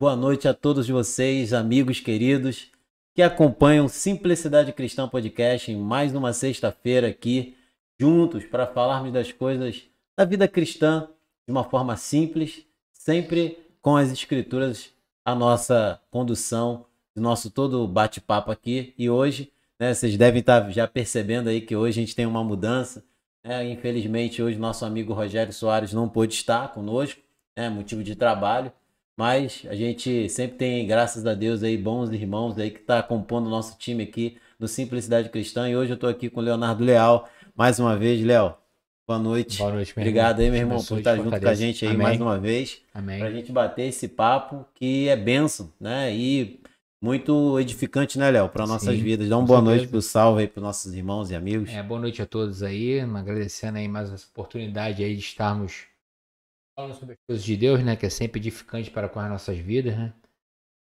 Boa noite a todos vocês, amigos queridos, que acompanham Simplicidade Cristã Podcast em mais uma sexta-feira aqui, juntos para falarmos das coisas da vida cristã de uma forma simples, sempre com as escrituras a nossa condução, o nosso todo bate-papo aqui. E hoje, né, vocês devem estar já percebendo aí que hoje a gente tem uma mudança. Né? Infelizmente, hoje nosso amigo Rogério Soares não pôde estar conosco, né, motivo de trabalho. Mas a gente sempre tem, graças a Deus, aí bons irmãos aí que está compondo o nosso time aqui do Simplicidade Cristã. E hoje eu estou aqui com o Leonardo Leal. Mais uma vez, Léo. Boa noite. Boa noite, meu Obrigado irmão. aí, meu irmão, por estar junto com a gente aí Amém. mais uma vez. Amém. Pra gente bater esse papo que é benção, né? E muito edificante, né, Léo? Para nossas Sim, vidas. Dá uma boa certeza. noite pro salve aí pros nossos irmãos e amigos. É, boa noite a todos aí, agradecendo aí mais essa oportunidade aí de estarmos falando sobre as coisas de Deus, né, que é sempre edificante para com as nossas vidas, né?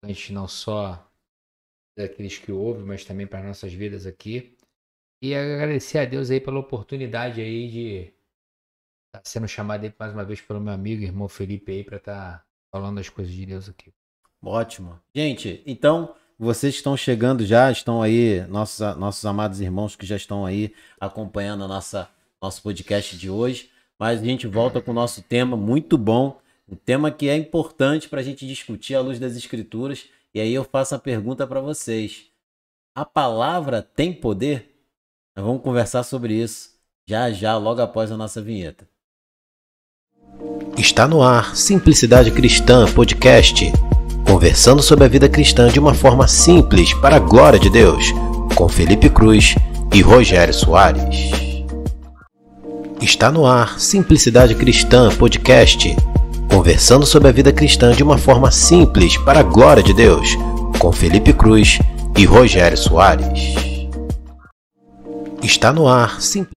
A gente não só daqueles que ouvem, mas também para as nossas vidas aqui. E agradecer a Deus aí pela oportunidade aí de estar sendo chamado aí mais uma vez pelo meu amigo, irmão Felipe aí, para estar falando das coisas de Deus aqui. Ótimo. Gente, então, vocês que estão chegando já, estão aí, nossos, nossos amados irmãos que já estão aí acompanhando a nossa, nosso podcast de hoje. Mas a gente volta com o nosso tema muito bom, um tema que é importante para a gente discutir à luz das Escrituras. E aí eu faço a pergunta para vocês: a palavra tem poder? Nós vamos conversar sobre isso já já, logo após a nossa vinheta. Está no ar Simplicidade Cristã Podcast. Conversando sobre a vida cristã de uma forma simples para a glória de Deus, com Felipe Cruz e Rogério Soares. Está no ar Simplicidade Cristã Podcast. Conversando sobre a vida cristã de uma forma simples para a glória de Deus, com Felipe Cruz e Rogério Soares. Está no ar Simplicidade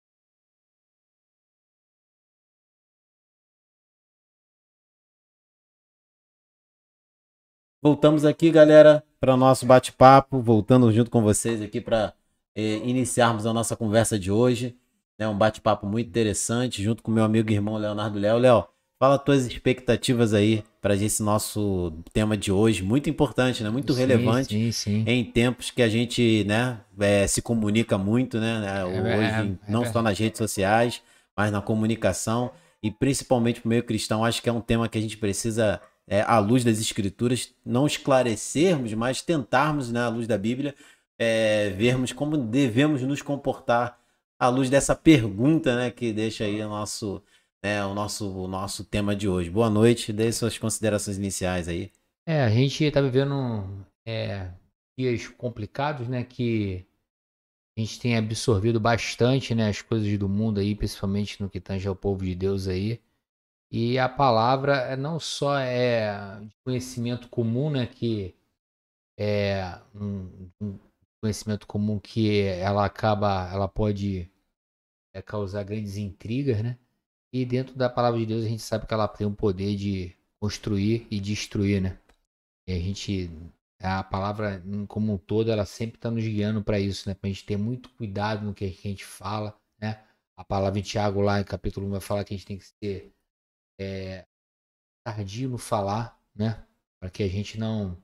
Voltamos aqui, galera, para o nosso bate-papo, voltando junto com vocês aqui para iniciarmos a nossa conversa de hoje. É um bate-papo muito interessante, junto com meu amigo e irmão Leonardo Léo. Léo, fala tuas expectativas aí para esse nosso tema de hoje, muito importante, né? Muito Sim, relevante Sim, sim. em tempos que a gente, né, é, se comunica muito, né? né, Hoje, é- é não só nas redes sociais, mas na comunicação e principalmente para o meio cristão, acho que é um tema que a gente precisa, é, à luz das escrituras, não esclarecermos, mas tentarmos, né, à luz da Bíblia, é, vermos como devemos nos comportar à luz dessa pergunta, né, que deixa aí o nosso, né, o nosso, o nosso tema de hoje. Boa noite, dê suas considerações iniciais aí. É, a gente tá vivendo é, dias complicados, né? Que a gente tem absorvido bastante, né? As coisas do mundo aí, principalmente no que tange ao povo de Deus aí. E a palavra é, não só é conhecimento comum, né? Que é um, um conhecimento comum que ela acaba, ela pode é, causar grandes intrigas, né? E dentro da palavra de Deus a gente sabe que ela tem o poder de construir e destruir, né? E a gente, a palavra como um todo, ela sempre está nos guiando para isso, né? Para a gente ter muito cuidado no que a gente fala, né? A palavra em Tiago lá em capítulo 1 vai falar que a gente tem que ser é, tardio no falar, né? Para que a gente não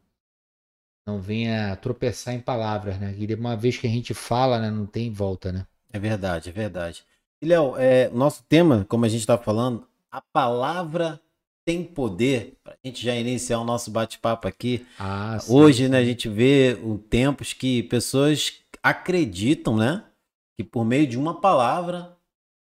não venha tropeçar em palavras, né? E de uma vez que a gente fala, né, não tem volta, né? É verdade, é verdade. E, Léo, é, nosso tema, como a gente está falando, a palavra tem poder. Para a gente já iniciar o nosso bate-papo aqui. Ah, Hoje, né, a gente vê um, tempos que pessoas acreditam, né, que por meio de uma palavra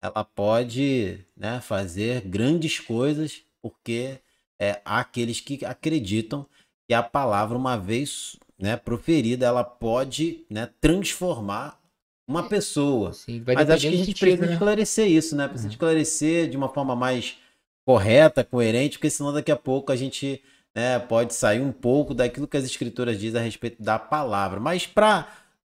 ela pode, né, fazer grandes coisas, porque é, há aqueles que acreditam que a palavra, uma vez, né, proferida, ela pode, né, transformar uma pessoa. Sim, Mas acho que a gente sentido, precisa né? esclarecer isso, né? Precisa Uhum. esclarecer de uma forma mais correta, coerente, porque senão daqui a pouco a gente né, pode sair um pouco daquilo que as escrituras dizem a respeito da palavra. Mas para,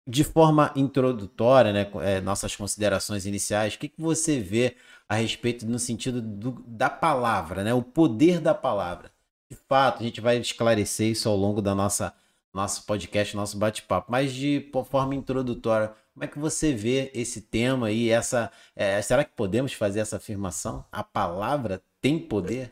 de forma introdutória, né, é, nossas considerações iniciais, o que, que você vê a respeito no sentido do- da palavra, né? O poder da palavra. De fato, a gente vai esclarecer isso ao longo da nossa nosso podcast, nosso bate-papo, mas de forma introdutória, como é que você vê esse tema e essa, é, será que podemos fazer essa afirmação? A palavra tem poder?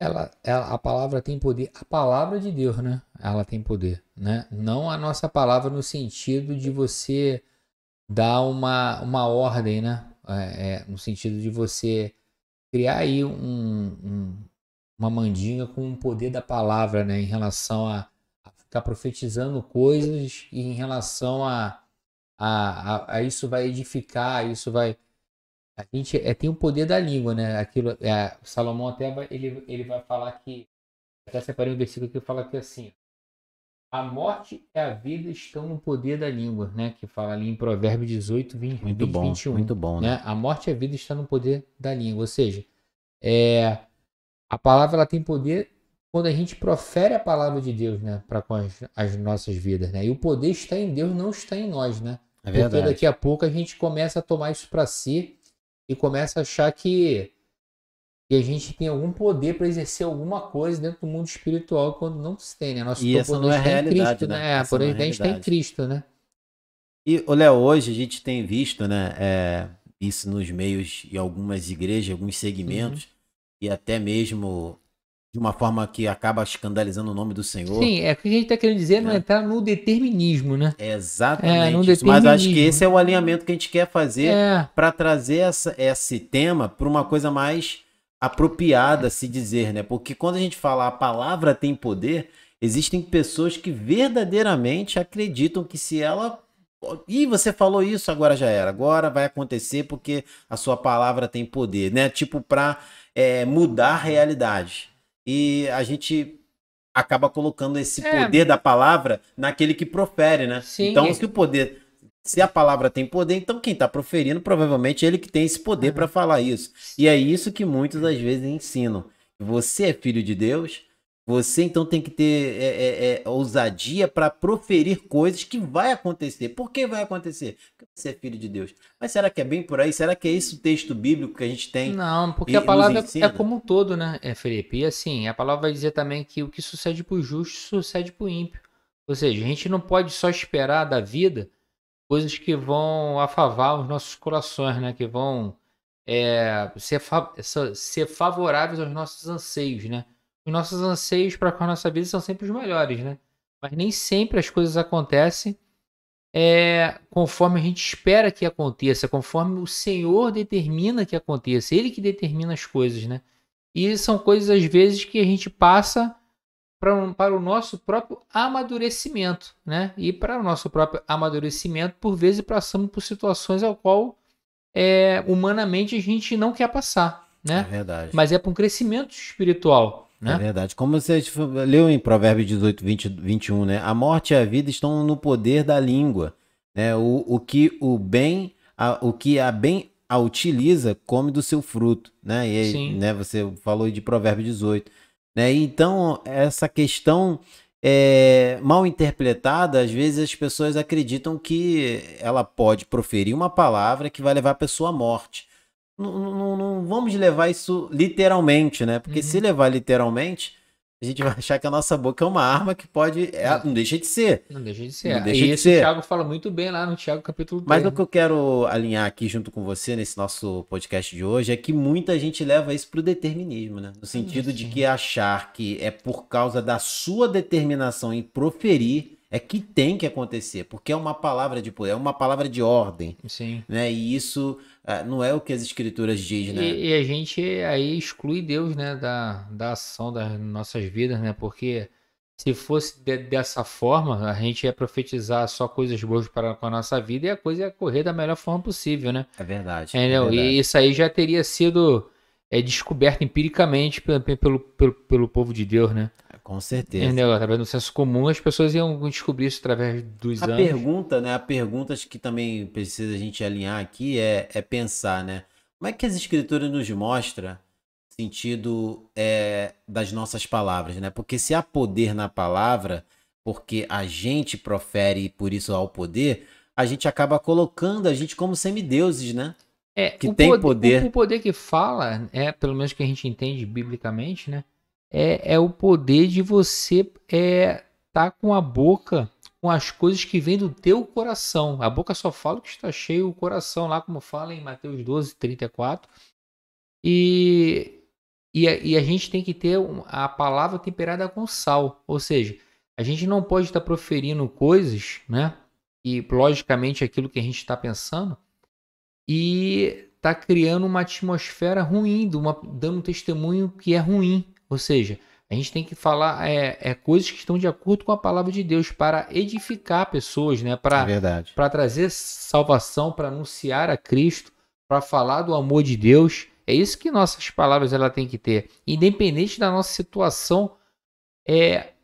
Ela, ela, a palavra tem poder. A palavra de Deus, né? Ela tem poder, né? Não a nossa palavra no sentido de você dar uma, uma ordem, né? É, é, no sentido de você criar aí um, um, uma mandinga com o poder da palavra, né? Em relação a, a ficar profetizando coisas e em relação a, a, a, a isso vai edificar, isso vai a gente é, tem o poder da língua, né? Aquilo, é, Salomão até vai, ele, ele vai falar que até separei um versículo que fala que assim a morte e a vida estão no poder da língua, né? Que fala ali em Provérbios 18, 20, muito 20, bom, 21. Muito bom, né? né? A morte e a vida estão no poder da língua. Ou seja, é, a palavra ela tem poder quando a gente profere a palavra de Deus, né? Para com as, as, nossas vidas, né? E o poder está em Deus, não está em nós, né? É verdade. Porque daqui a pouco a gente começa a tomar isso para si e começa a achar que, que a gente tem algum poder para exercer alguma coisa dentro do mundo espiritual quando não se tem, né? Nosso e essa não é realidade, Cristo, né? né? É, por é a gente está em Cristo, né? E, Léo, hoje a gente tem visto, né, é, isso nos meios e algumas igrejas, alguns segmentos, uhum. e até mesmo de uma forma que acaba escandalizando o nome do Senhor. Sim, é o que a gente está querendo dizer, é. não entrar no determinismo, né? É exatamente. É, Mas acho que esse é o alinhamento que a gente quer fazer é. para trazer essa, esse tema para uma coisa mais apropriada, se dizer, né? Porque quando a gente fala a palavra tem poder, existem pessoas que verdadeiramente acreditam que se ela e você falou isso, agora já era. Agora vai acontecer porque a sua palavra tem poder, né? Tipo, para é, mudar a realidade e a gente acaba colocando esse é. poder da palavra naquele que profere, né? Sim. Então, se o poder, se a palavra tem poder, então quem está proferindo provavelmente é ele que tem esse poder para falar isso. E é isso que muitas das vezes ensinam. Você é filho de Deus, você então tem que ter é, é, é, ousadia para proferir coisas que vai acontecer. Por que vai acontecer? Porque você é filho de Deus. Mas será que é bem por aí? Será que é esse o texto bíblico que a gente tem? Não, porque a palavra é como um todo, né, é, Felipe? E assim, a palavra vai dizer também que o que sucede para o justo sucede para o ímpio. Ou seja, a gente não pode só esperar da vida coisas que vão afavar os nossos corações, né? Que vão é, ser, fa ser favoráveis aos nossos anseios, né? Os nossos anseios para com a nossa vida são sempre os melhores, né? Mas nem sempre as coisas acontecem é, conforme a gente espera que aconteça, conforme o Senhor determina que aconteça, Ele que determina as coisas, né? E são coisas às vezes que a gente passa para, para o nosso próprio amadurecimento, né? E para o nosso próprio amadurecimento, por vezes passamos por situações ao qual é, humanamente a gente não quer passar, né? É verdade. Mas é para um crescimento espiritual. Né? É verdade. Como você leu em Provérbios 18, 20, 21, né? A morte e a vida estão no poder da língua. Né? O, o que o bem, a, o que a bem a utiliza, come do seu fruto. Né? E aí, Sim. né, você falou de Provérbios 18. Né? Então, essa questão é, mal interpretada, às vezes as pessoas acreditam que ela pode proferir uma palavra que vai levar a pessoa à morte não, não, vamos levar isso literalmente, né? Porque uhum. se levar literalmente, a gente vai achar que a nossa boca é uma arma que pode. É, não deixa de ser. Não deixa de ser. Não deixa e de ser. o Thiago fala muito bem lá no Thiago capítulo 3. Mas o que eu quero alinhar aqui junto com você nesse nosso podcast de hoje é que muita gente leva isso pro determinismo, né? No sentido de que achar que é por causa da sua determinação em proferir é que tem que acontecer, porque é uma palavra de poder, é uma palavra de ordem. Sim. Né? E isso não é o que as escrituras dizem, né? E, e, a gente aí exclui Deus, né, da, da ação das nossas vidas, né? Porque se fosse de, dessa forma, a gente ia profetizar só coisas boas para com a nossa vida e a coisa ia correr da melhor forma possível, né? É verdade. É, é verdade. E isso aí já teria sido é, descoberto empiricamente pelo, pelo, pelo, pelo povo de Deus, né? Com certeza. Entendeu? Através do senso comum, as pessoas iam descobrir isso através dos a anos. A pergunta, né? A pergunta que também precisa a gente alinhar aqui é, é pensar, né? Como é que as escrituras nos mostram sentido é, das nossas palavras, né? Porque se há poder na palavra, porque a gente profere e por isso há o poder, a gente acaba colocando a gente como semideuses, né? É, que tem poder, poder. O, o poder que fala, é pelo menos que a gente entende biblicamente, né? É, é o poder de você é, tá com a boca com as coisas que vêm do teu coração. A boca só fala que está cheio o coração, lá como fala em Mateus 12, 34. E E a, e a gente tem que ter a palavra temperada com sal. Ou seja, a gente não pode estar proferindo coisas, né? E logicamente aquilo que a gente está pensando, e tá criando uma atmosfera ruim, uma- dando um testemunho que é ruim. Ou seja, a gente tem que falar é, é coisas que estão de acordo com a palavra de Deus para edificar pessoas, né? É Para verdade. para trazer salvação, para anunciar a Cristo, para falar do amor de Deus. É isso que nossas palavras ela tem que ter, independente da nossa situação é,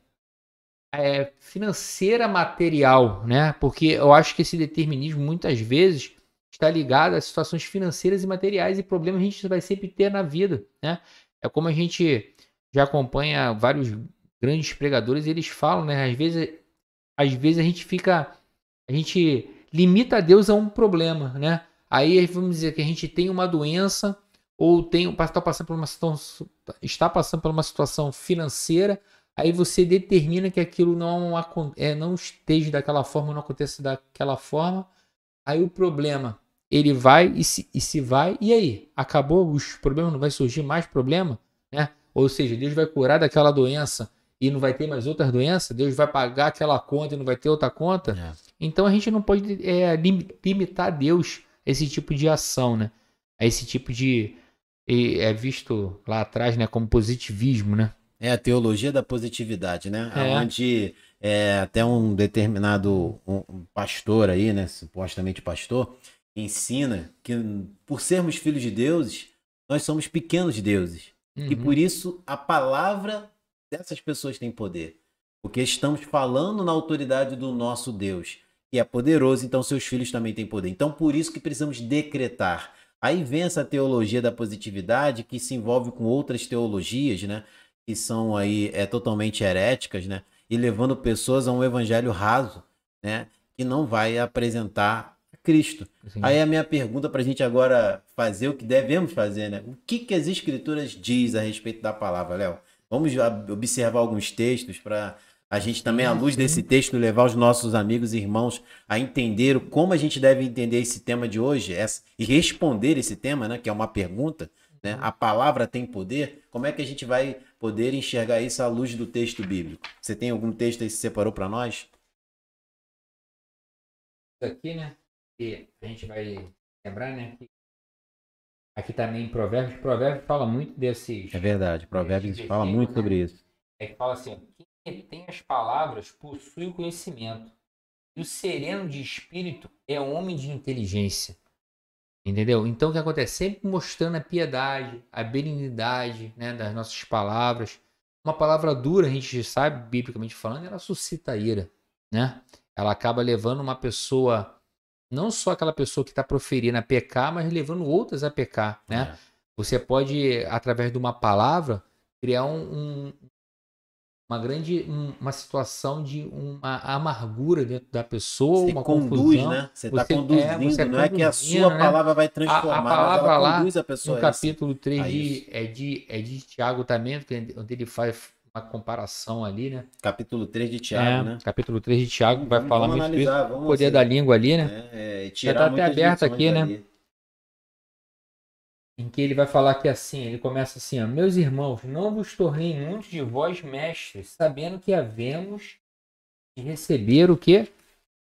é financeira material, né? Porque eu acho que esse determinismo muitas vezes está ligado a situações financeiras e materiais e problemas a gente vai sempre ter na vida, né? É como a gente já acompanha vários grandes pregadores, eles falam, né? Às vezes, às vezes a gente fica a gente limita Deus a um problema, né? Aí vamos dizer que a gente tem uma doença ou tem está passando por uma situação está passando por uma situação financeira, aí você determina que aquilo não é, não esteja daquela forma, não aconteça daquela forma, aí o problema ele vai e se, e se vai e aí acabou os problemas, não vai surgir mais problema? Ou seja, Deus vai curar daquela doença e não vai ter mais outras doenças, Deus vai pagar aquela conta e não vai ter outra conta. É. Então a gente não pode é, lim- limitar Deus a esse tipo de ação, né? A esse tipo de. e É visto lá atrás, né? Como positivismo, né? É a teologia da positividade, né? É. Onde é, até um determinado um- um pastor aí, né? Supostamente pastor, ensina que por sermos filhos de deuses, nós somos pequenos deuses. E Uhum. por isso a palavra dessas pessoas tem poder. Porque estamos falando na autoridade do nosso Deus, que é poderoso, então seus filhos também têm poder. Então por isso que precisamos decretar. Aí vem essa teologia da positividade que se envolve com outras teologias, né? Que são aí é, totalmente heréticas, né? E levando pessoas a um evangelho raso, né? Que não vai apresentar Cristo. Assim, Aí a minha pergunta para a gente agora fazer o que devemos fazer, né? O que, que as escrituras diz a respeito da palavra, Léo? Vamos observar alguns textos para a gente também, à Sim, luz sim. desse texto, levar os nossos amigos e irmãos a entender como a gente deve entender esse tema de hoje essa- e responder esse tema, né? Que é uma pergunta, né? A palavra tem poder? Como é que a gente vai poder enxergar isso à luz do texto bíblico? Você tem algum texto aí que você separou para nós? Aqui, né? A gente vai lembrar, né? que Aqui também em Provérbios. Provérbios fala muito desses. É verdade, Provérbios fala muito né? sobre isso. É que fala assim: quem tem as palavras possui o conhecimento. E o sereno de espírito é homem de inteligência. Entendeu? Então o que acontece? Sempre mostrando a piedade, a benignidade né, das nossas palavras. Uma palavra dura, a gente sabe, biblicamente falando, ela suscita ira. Né? Ela acaba levando uma pessoa, não só aquela pessoa que está proferindo a pecar, mas levando outras a pecar. Né? É. Você pode, através de uma palavra, criar um, um- uma grande um- uma situação de uma amargura dentro da pessoa, Você uma conduz, confusão. né? Você está Você- é, conduzindo, você não é que a conduzindo, sua né? palavra vai A, transformar, a mas palavra lá, conduz a pessoa no a isso. capítulo 3 a de, é, de, é de Tiago também, onde ele faz uma comparação ali, né? Capítulo 3 de Tiago, É, né? Capítulo 3 de Tiago vai Vamos- falar vamos muito analisar, O vamos poder assim, da língua ali, né? É, é, tá tirar até aberto aqui, né? em que ele vai falar que assim, ele começa assim, ó, meus irmãos, não vos tornei muitos de vós mestres, sabendo que havemos de receber o que?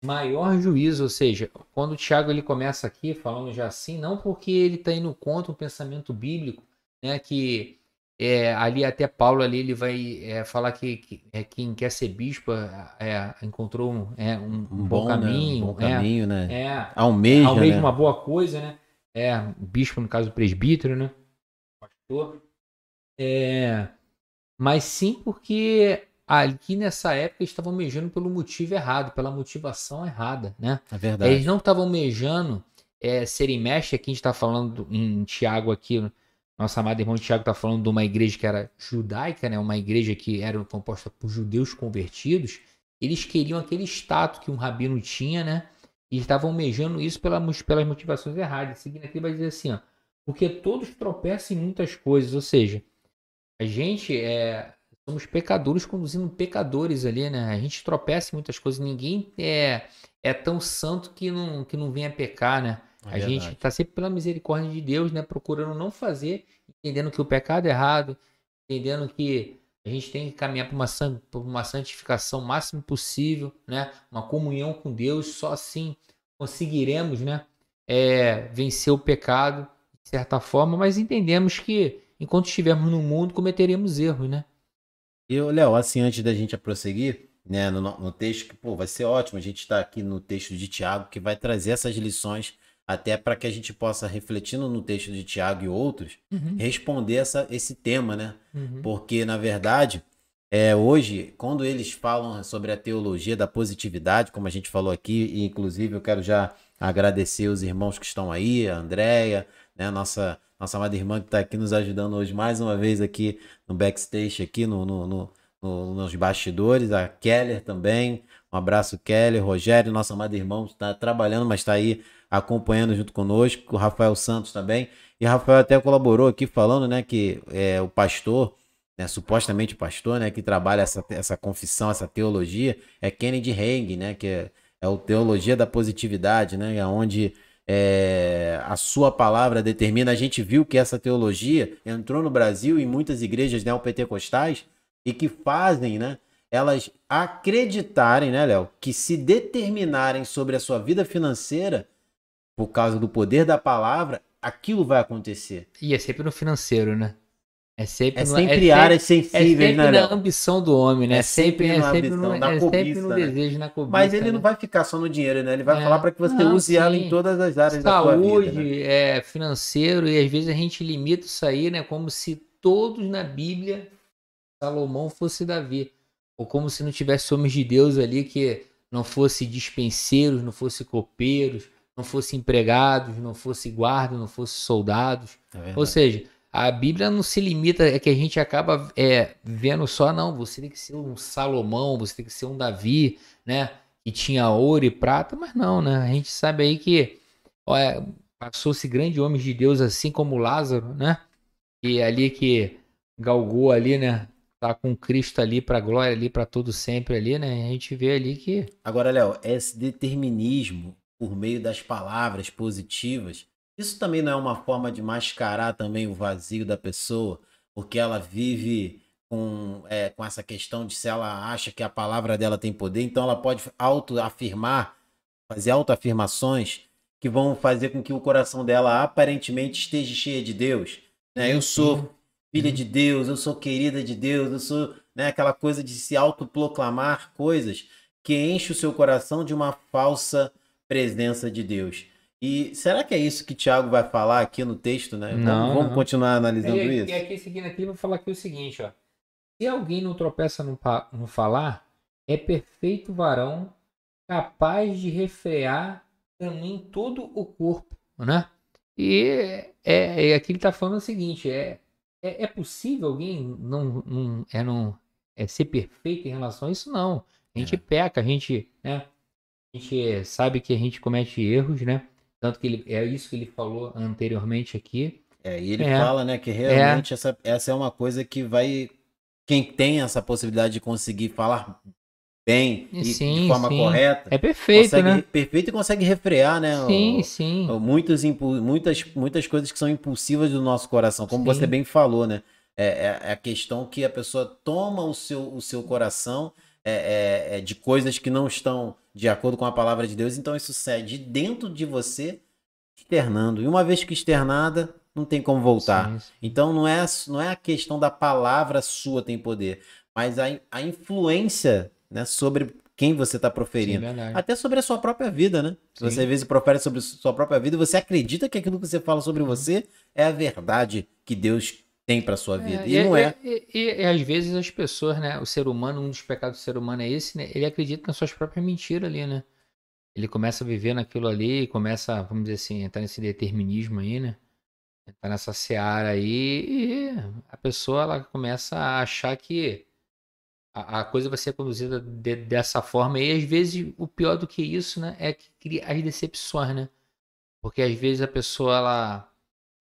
Maior juízo, ou seja, quando o Tiago ele começa aqui falando já assim, não porque ele está indo contra o pensamento bíblico, né, que é, ali até Paulo ali ele vai é, falar que, que é, quem quer ser bispo é, encontrou um, é, um, Um bom, né? caminho, Um bom é, caminho, né? é, Almeja, almeja né? uma boa coisa, né? É, bispo, no caso, presbítero, né? Pastor. É, mas sim porque aqui nessa época eles estavam almejando pelo motivo errado, pela motivação errada, né? É verdade. Eles não estavam almejando é, serem mestres, aqui a gente está falando do- em Tiago aqui, nosso amado irmão Tiago está falando de uma igreja que era judaica, né? Uma igreja que era composta por judeus convertidos. Eles queriam aquele status que um rabino tinha, né? E estavam almejando isso pela, pelas motivações erradas. Seguindo aqui vai dizer assim, ó. Porque todos tropeçam em muitas coisas. Ou seja, a gente é, somos pecadores conduzindo pecadores ali, né? A gente tropeça em muitas coisas. Ninguém é, é tão santo que não, que não venha pecar, né? É a gente está sempre pela misericórdia de Deus, né? Procurando não fazer entendendo que o pecado é errado, entendendo que a gente tem que caminhar para uma, uma santificação máxima possível, né? Uma comunhão com Deus, só assim conseguiremos, né? É, vencer o pecado de certa forma, mas entendemos que enquanto estivermos no mundo cometeremos erros, né? E, Léo, assim, antes da gente prosseguir, né, no, no texto, que pô, vai ser ótimo a gente estar tá aqui no texto de Tiago, que vai trazer essas lições até para que a gente possa, refletindo no texto de Tiago e outros, uhum. responder essa, esse tema, né? Uhum. Porque, na verdade, é, hoje, quando eles falam sobre a teologia da positividade, como a gente falou aqui, e inclusive eu quero já agradecer os irmãos que estão aí, a Andréia, né, nossa, nossa amada irmã que está aqui nos ajudando hoje mais uma vez aqui no backstage, aqui no, no, no, no nos bastidores, a Keller também, um abraço Keller, Rogério, nosso amado irmão, está trabalhando, mas está aí acompanhando junto conosco, o Rafael Santos também. E Rafael até colaborou aqui falando, né, que é, o pastor, né, supostamente pastor, né, que trabalha essa, essa confissão, essa teologia, é Kennedy Reagan, né, que é, é o teologia da positividade, né, é onde é, a sua palavra determina. A gente viu que essa teologia entrou no Brasil em muitas igrejas neopentecostais e que fazem, né, elas acreditarem, né, Léo, que se determinarem sobre a sua vida financeira, por causa do poder da palavra, aquilo vai acontecer. E é sempre no financeiro, né? É sempre, é sempre no, é áreas sempre, sensíveis, é sempre né, na ambição do homem, né? É sempre, sempre, é sempre no, é cobiça, sempre no né? desejo, na cobiça. Mas ele né? não vai ficar só no dinheiro, né? Ele vai é. falar para que você não, use sim. ela em todas as áreas Saúde, da sua vida. Saúde, né? é, financeiro, e às vezes a gente limita isso aí, né? Como se todos na Bíblia Salomão fosse Davi. Ou como se não tivesse homens de Deus ali que não fosse dispenseiros, não fosse copeiros, não fosse empregados, não fosse guarda, não fosse soldados. É Ou seja, a Bíblia não se limita, é que a gente acaba é, vendo só, não, você tem que ser um Salomão, você tem que ser um Davi, né? Que tinha ouro e prata, mas não, né? A gente sabe aí que passou-se grandes homens de Deus, assim como Lázaro, né? E ali que galgou ali, né? Tá com Cristo ali para glória ali para todo sempre ali, né? A gente vê ali que Agora, Léo, esse determinismo por meio das palavras positivas, isso também não é uma forma de mascarar também o vazio da pessoa, porque ela vive com, é, com essa questão de se ela acha que a palavra dela tem poder, então ela pode autoafirmar, fazer autoafirmações que vão fazer com que o coração dela aparentemente esteja cheio de Deus. Né? Eu sou filha de Deus, eu sou querida de Deus, eu sou né, aquela coisa de se autoproclamar coisas que enche o seu coração de uma falsa presença de Deus. E será que é isso que Tiago vai falar aqui no texto, né? Não, vamos, vamos continuar analisando e, isso? E aqui seguindo aqui, vou falar aqui o seguinte, ó. Se alguém não tropeça no, no falar, é perfeito varão, capaz de refrear também todo o corpo, né? E é, é aqui ele está falando o seguinte, é, é, é, possível alguém não, não, é, não é ser perfeito em relação a isso? Não. A gente é. peca, a gente, né? A gente sabe que a gente comete erros, né? Tanto que ele, é isso que ele falou anteriormente aqui. É, e ele é, fala, né, que realmente é. essa, essa é uma coisa que vai. Quem tem essa possibilidade de conseguir falar bem e sim, de forma sim. correta. É perfeito, consegue, né? Perfeito e consegue refrear, né? Sim, o, sim. muitas, muitas, muitas coisas que são impulsivas do nosso coração, como sim. você bem falou, né? É, é, é, a questão que a pessoa toma o seu, o seu coração é, é, é, de coisas que não estão de acordo com a palavra de Deus, então isso sai de dentro de você externando. E uma vez que externada, não tem como voltar. Sim, sim. Então não é, não é a questão da palavra sua tem poder, mas a, a influência né, sobre quem você está proferindo. Sim, Até sobre a sua própria vida, né? Se você às vezes profere sobre a sua própria vida, você acredita que aquilo que você fala sobre você é a verdade que Deus tem para sua vida. É, e, e, não é. E, e, e, às vezes as pessoas, né? O ser humano, um dos pecados do ser humano é esse, né? Ele acredita nas suas próprias mentiras ali, né? Ele começa a viver naquilo ali, começa, vamos dizer assim, entrar nesse determinismo aí, né? Entrar nessa seara aí e a pessoa ela começa a achar que a, a coisa vai ser conduzida de, dessa forma. E às vezes o pior do que isso, né? É que cria as decepções, né? Porque às vezes a pessoa ela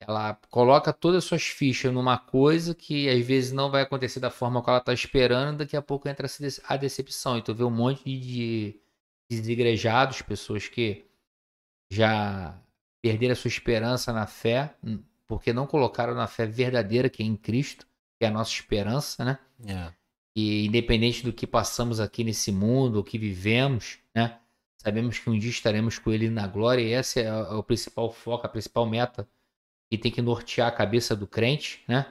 ela coloca todas as suas fichas numa coisa que às vezes não vai acontecer da forma que ela está esperando, daqui a pouco entra a decepção. E tu vê um monte de desigrejados, pessoas que já perderam a sua esperança na fé, porque não colocaram na fé verdadeira que é em Cristo, que é a nossa esperança, né? É. E independente do que passamos aqui nesse mundo, o que vivemos, né? Sabemos que um dia estaremos com Ele na glória e esse é o principal foco, a principal meta que tem que nortear a cabeça do crente, né?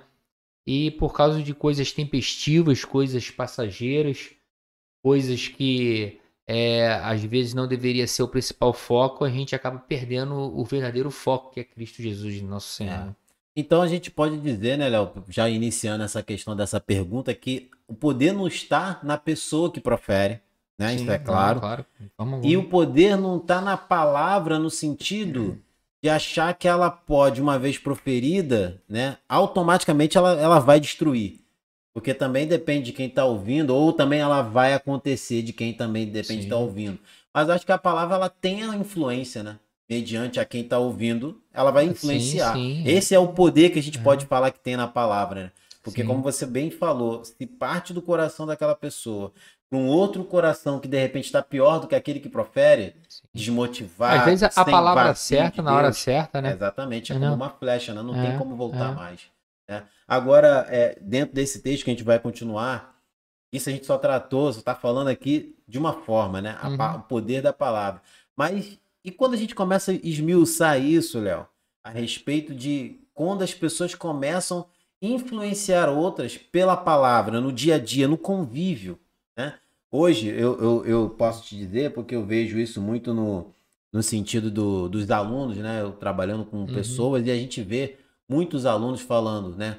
E por causa de coisas tempestivas, coisas passageiras, coisas que é, às vezes não deveria ser o principal foco, a gente acaba perdendo o verdadeiro foco, que é Cristo Jesus, nosso Senhor. É. Então a gente pode dizer, né, Léo, já iniciando essa questão dessa pergunta, que o poder não está na pessoa que profere, né? Sim, Isso é claro. claro. Vamos, E vamos. o poder não está na palavra no sentido de achar que ela pode, uma vez proferida, né, automaticamente ela, ela vai destruir. Porque também depende de quem está ouvindo, ou também ela vai acontecer de quem também depende de Sim. estar ouvindo. Mas acho que a palavra ela tem a influência, né? Mediante a quem está ouvindo, ela vai Sim, influenciar. sim. Esse é o poder que a gente É. pode falar que tem na palavra, né? Porque, Sim. como você bem falou, se parte do coração daquela pessoa para um outro coração que de repente está pior do que aquele que profere, Sim. desmotivar. Às vezes a palavra certa, de na hora certa, né? Exatamente, é Entendeu? como uma flecha, né? Não É, tem como voltar é. mais. né? Agora, é, dentro desse texto que a gente vai continuar, isso a gente só tratou, só está falando aqui de uma forma, né? Uhum. o poder da palavra. Mas e quando a gente começa a esmiuçar isso, Léo, a respeito de quando as pessoas começam a influenciar outras pela palavra, no dia a dia, no convívio, né? Hoje, eu, eu, eu posso te dizer, porque eu vejo isso muito no, no sentido do, dos alunos, né? Eu trabalhando com Uhum. pessoas e a gente vê muitos alunos falando, né?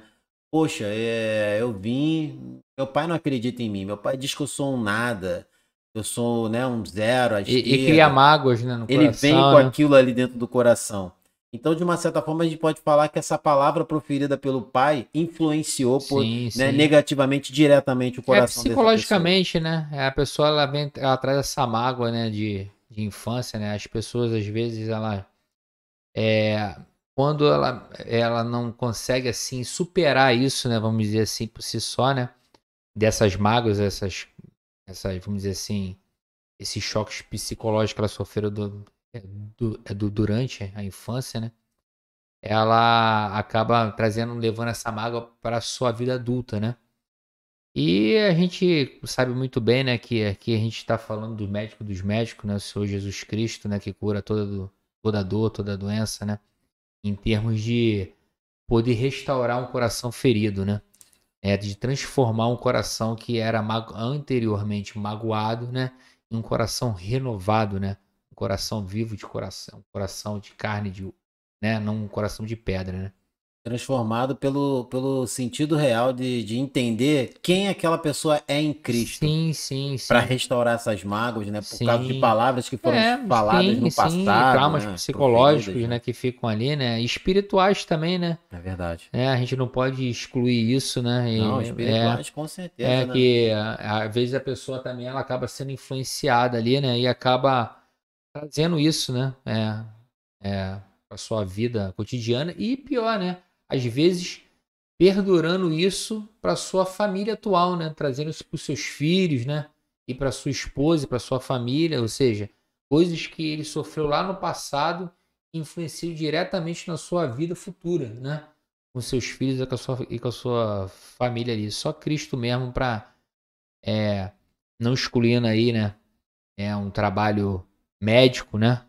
Poxa, é, eu vim, meu pai não acredita em mim, meu pai diz que eu sou um nada, eu sou né, um zero E, e cria mágoas, né? No Ele coração, vem com né? aquilo ali dentro do coração. Então, de uma certa forma, a gente pode falar que essa palavra proferida pelo pai influenciou por, Sim, né, sim. negativamente, diretamente o É coração dessa psicologicamente, né? É, A pessoa ela vem, ela traz essa mágoa, né, de, de infância, né? As pessoas às vezes ela é, quando ela ela não consegue assim superar isso, né, vamos dizer assim por si só, né? Dessas mágoas, essas essas, vamos dizer assim, esses choques psicológicos que ela sofreu do, é, do, é do- durante a infância, né? Ela acaba trazendo, levando essa mágoa para a sua vida adulta, né? E a gente sabe muito bem, né, que aqui a gente está falando do médico dos médicos, né, o Senhor Jesus Cristo, né, que cura toda, toda dor, toda doença, né, em termos de poder restaurar um coração ferido, né, é, de transformar um coração que era mago- anteriormente magoado, né, em um coração renovado, né, coração vivo de coração, coração de carne, de, né, não um coração de pedra, né. transformado pelo, pelo sentido real de, de entender quem aquela pessoa é em Cristo. Sim, sim, sim. Para restaurar essas mágoas, né? Por Sim. causa de palavras que foram É, faladas sim, no sim, passado. traumas né? psicológicos, Proferidas, né, que ficam ali, né, e espirituais também, né, É verdade. é, a gente não pode excluir isso, né, e, Não, é, espirituais com certeza, é né? que às vezes a pessoa também ela acaba sendo influenciada ali, né, e acaba trazendo isso, né, é, é, para sua vida cotidiana e pior, né, às vezes perdurando isso para sua família atual, né, trazendo isso para os seus filhos, né, e para sua esposa, para sua família, ou seja, coisas que ele sofreu lá no passado influenciam diretamente na sua vida futura, né, com seus filhos e com a sua, e com a sua família ali. Só Cristo mesmo para é, não excluindo aí, né, é um trabalho médico, né,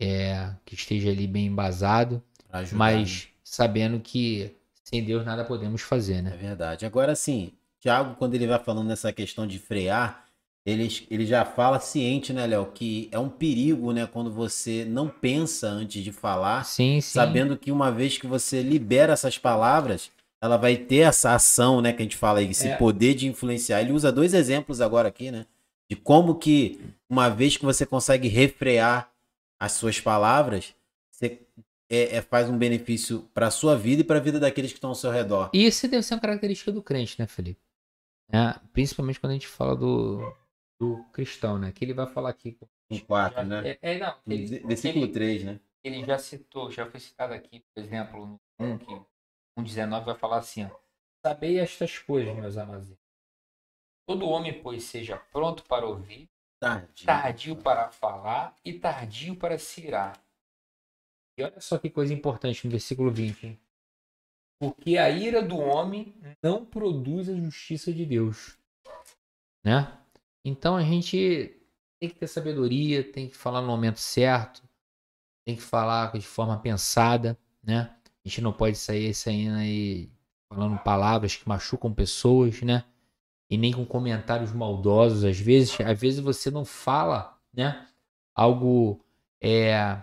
é, que esteja ali bem embasado, ajudar, né? mas sabendo que sem Deus nada podemos fazer, É né? verdade. Agora sim, Tiago, quando ele vai falando nessa questão de frear, ele, ele já fala ciente, né, Léo, que é um perigo, né, quando você não pensa antes de falar, Sim, sim. sabendo que uma vez que você libera essas palavras, ela vai ter essa ação, né, que a gente fala aí, esse É. poder de influenciar. Ele usa dois exemplos agora aqui, né, de como que uma vez que você consegue refrear as suas palavras, você é, é- faz um benefício para sua vida e para a vida daqueles que estão ao seu redor. E isso deve ser uma característica do crente, né, Felipe? É, principalmente quando a gente fala do, do cristão, né? Que ele vai falar aqui. Um 4, né? É, é, não, ele, Versículo ele- 3, né? ele já citou, já foi citado aqui, por exemplo, no 1, que 1,19 vai falar assim, ó. Sabei estas coisas, meus amados. Todo homem, pois, seja pronto para ouvir, Tarde. tardio para falar e tardio para se irar. E olha só que coisa importante no versículo 20. Hein? Porque a ira do homem não produz a justiça de Deus. Né? Então a gente tem que ter sabedoria, tem que falar no momento certo, tem que falar de forma pensada, né? A gente não pode sair saindo aí falando palavras que machucam pessoas, né? E nem com comentários maldosos. Às vezes, às vezes você não fala, né? Algo é,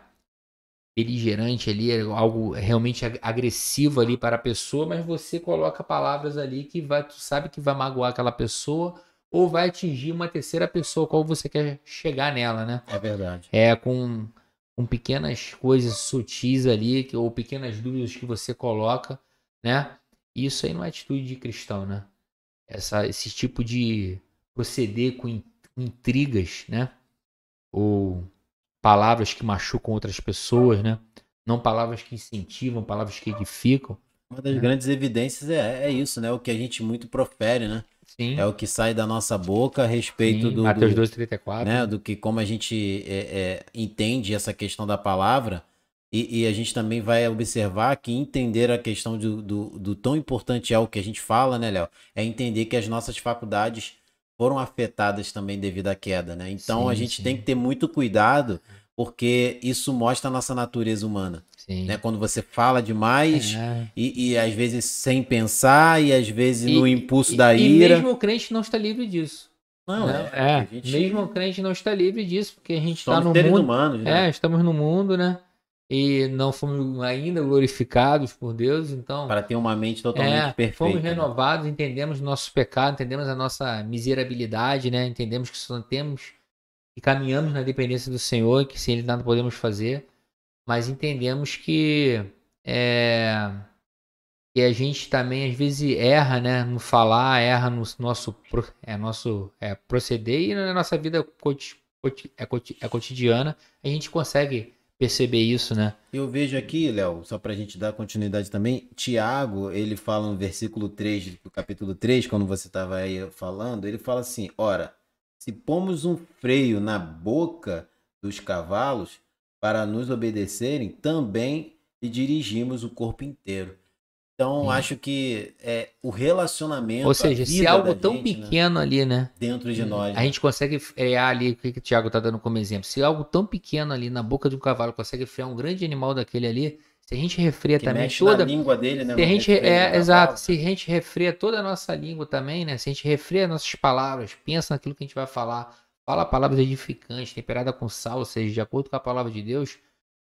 beligerante ali, algo realmente agressivo ali para a pessoa, mas você coloca palavras ali que vai, tu sabe que vai magoar aquela pessoa ou vai atingir uma terceira pessoa qual você quer chegar nela, né? É verdade. É com, com pequenas coisas sutis ali, que, ou pequenas dúvidas que você coloca, né? Isso aí não é atitude de cristão, né? Essa, esse tipo de proceder com intrigas, né? Ou palavras que machucam outras pessoas, né? Não palavras que incentivam, palavras que edificam. Uma das né? grandes evidências é, é isso, né? O que a gente muito profere, né? Sim. É o que sai da nossa boca a respeito Sim, do. Mateus 2, 34. Né? Do que como a gente é, é, entende essa questão da palavra. E, e, a gente também vai observar que entender a questão do, do, do tão importante é o que a gente fala, né, Léo? É entender que as nossas faculdades foram afetadas também devido à queda, né? Então sim, a gente sim. tem que ter muito cuidado, porque isso mostra a nossa natureza humana. Sim. Né? Quando você fala demais é. e, e, às vezes sem pensar e às vezes e, no impulso e, da ira. E mesmo o crente não está livre disso. Não, né? é. é. Gente... Mesmo o crente não está livre disso, porque a gente está no mundo. Humanos, né? É, estamos no mundo, né? E não fomos ainda glorificados por Deus, então. Para ter uma mente totalmente é, perfeita. Fomos né? renovados, entendemos nossos pecados, entendemos a nossa miserabilidade, né? Entendemos que só temos e caminhamos na dependência do Senhor, que sem Ele nada podemos fazer mas entendemos que é, que a gente também às vezes erra, né, no falar, erra no nosso é nosso é, proceder e na nossa vida é, é cotidiana a gente consegue perceber isso, né? Eu vejo aqui, Léo, só para a gente dar continuidade também, Tiago, ele fala no versículo 3 do capítulo 3, quando você estava aí falando, ele fala assim: Ora, se pomos um freio na boca dos cavalos, para nos obedecerem, também lhe dirigimos o corpo inteiro. Então, Sim. acho que é, o relacionamento. Ou seja, se algo tão gente, né, pequeno né, ali, né? Dentro de nós. A né? gente consegue frear ali, o que, que o Thiago está dando como exemplo. Se algo tão pequeno ali na boca de um cavalo consegue frear um grande animal daquele ali, se a gente refreia que também toda. a língua dele, né? Se a gente, é, exato. Se a gente refreia toda a nossa língua também, né? Se a gente refreia nossas palavras, pensa naquilo que a gente vai falar, fala palavras edificantes, temperada com sal, ou seja, de acordo com a palavra de Deus,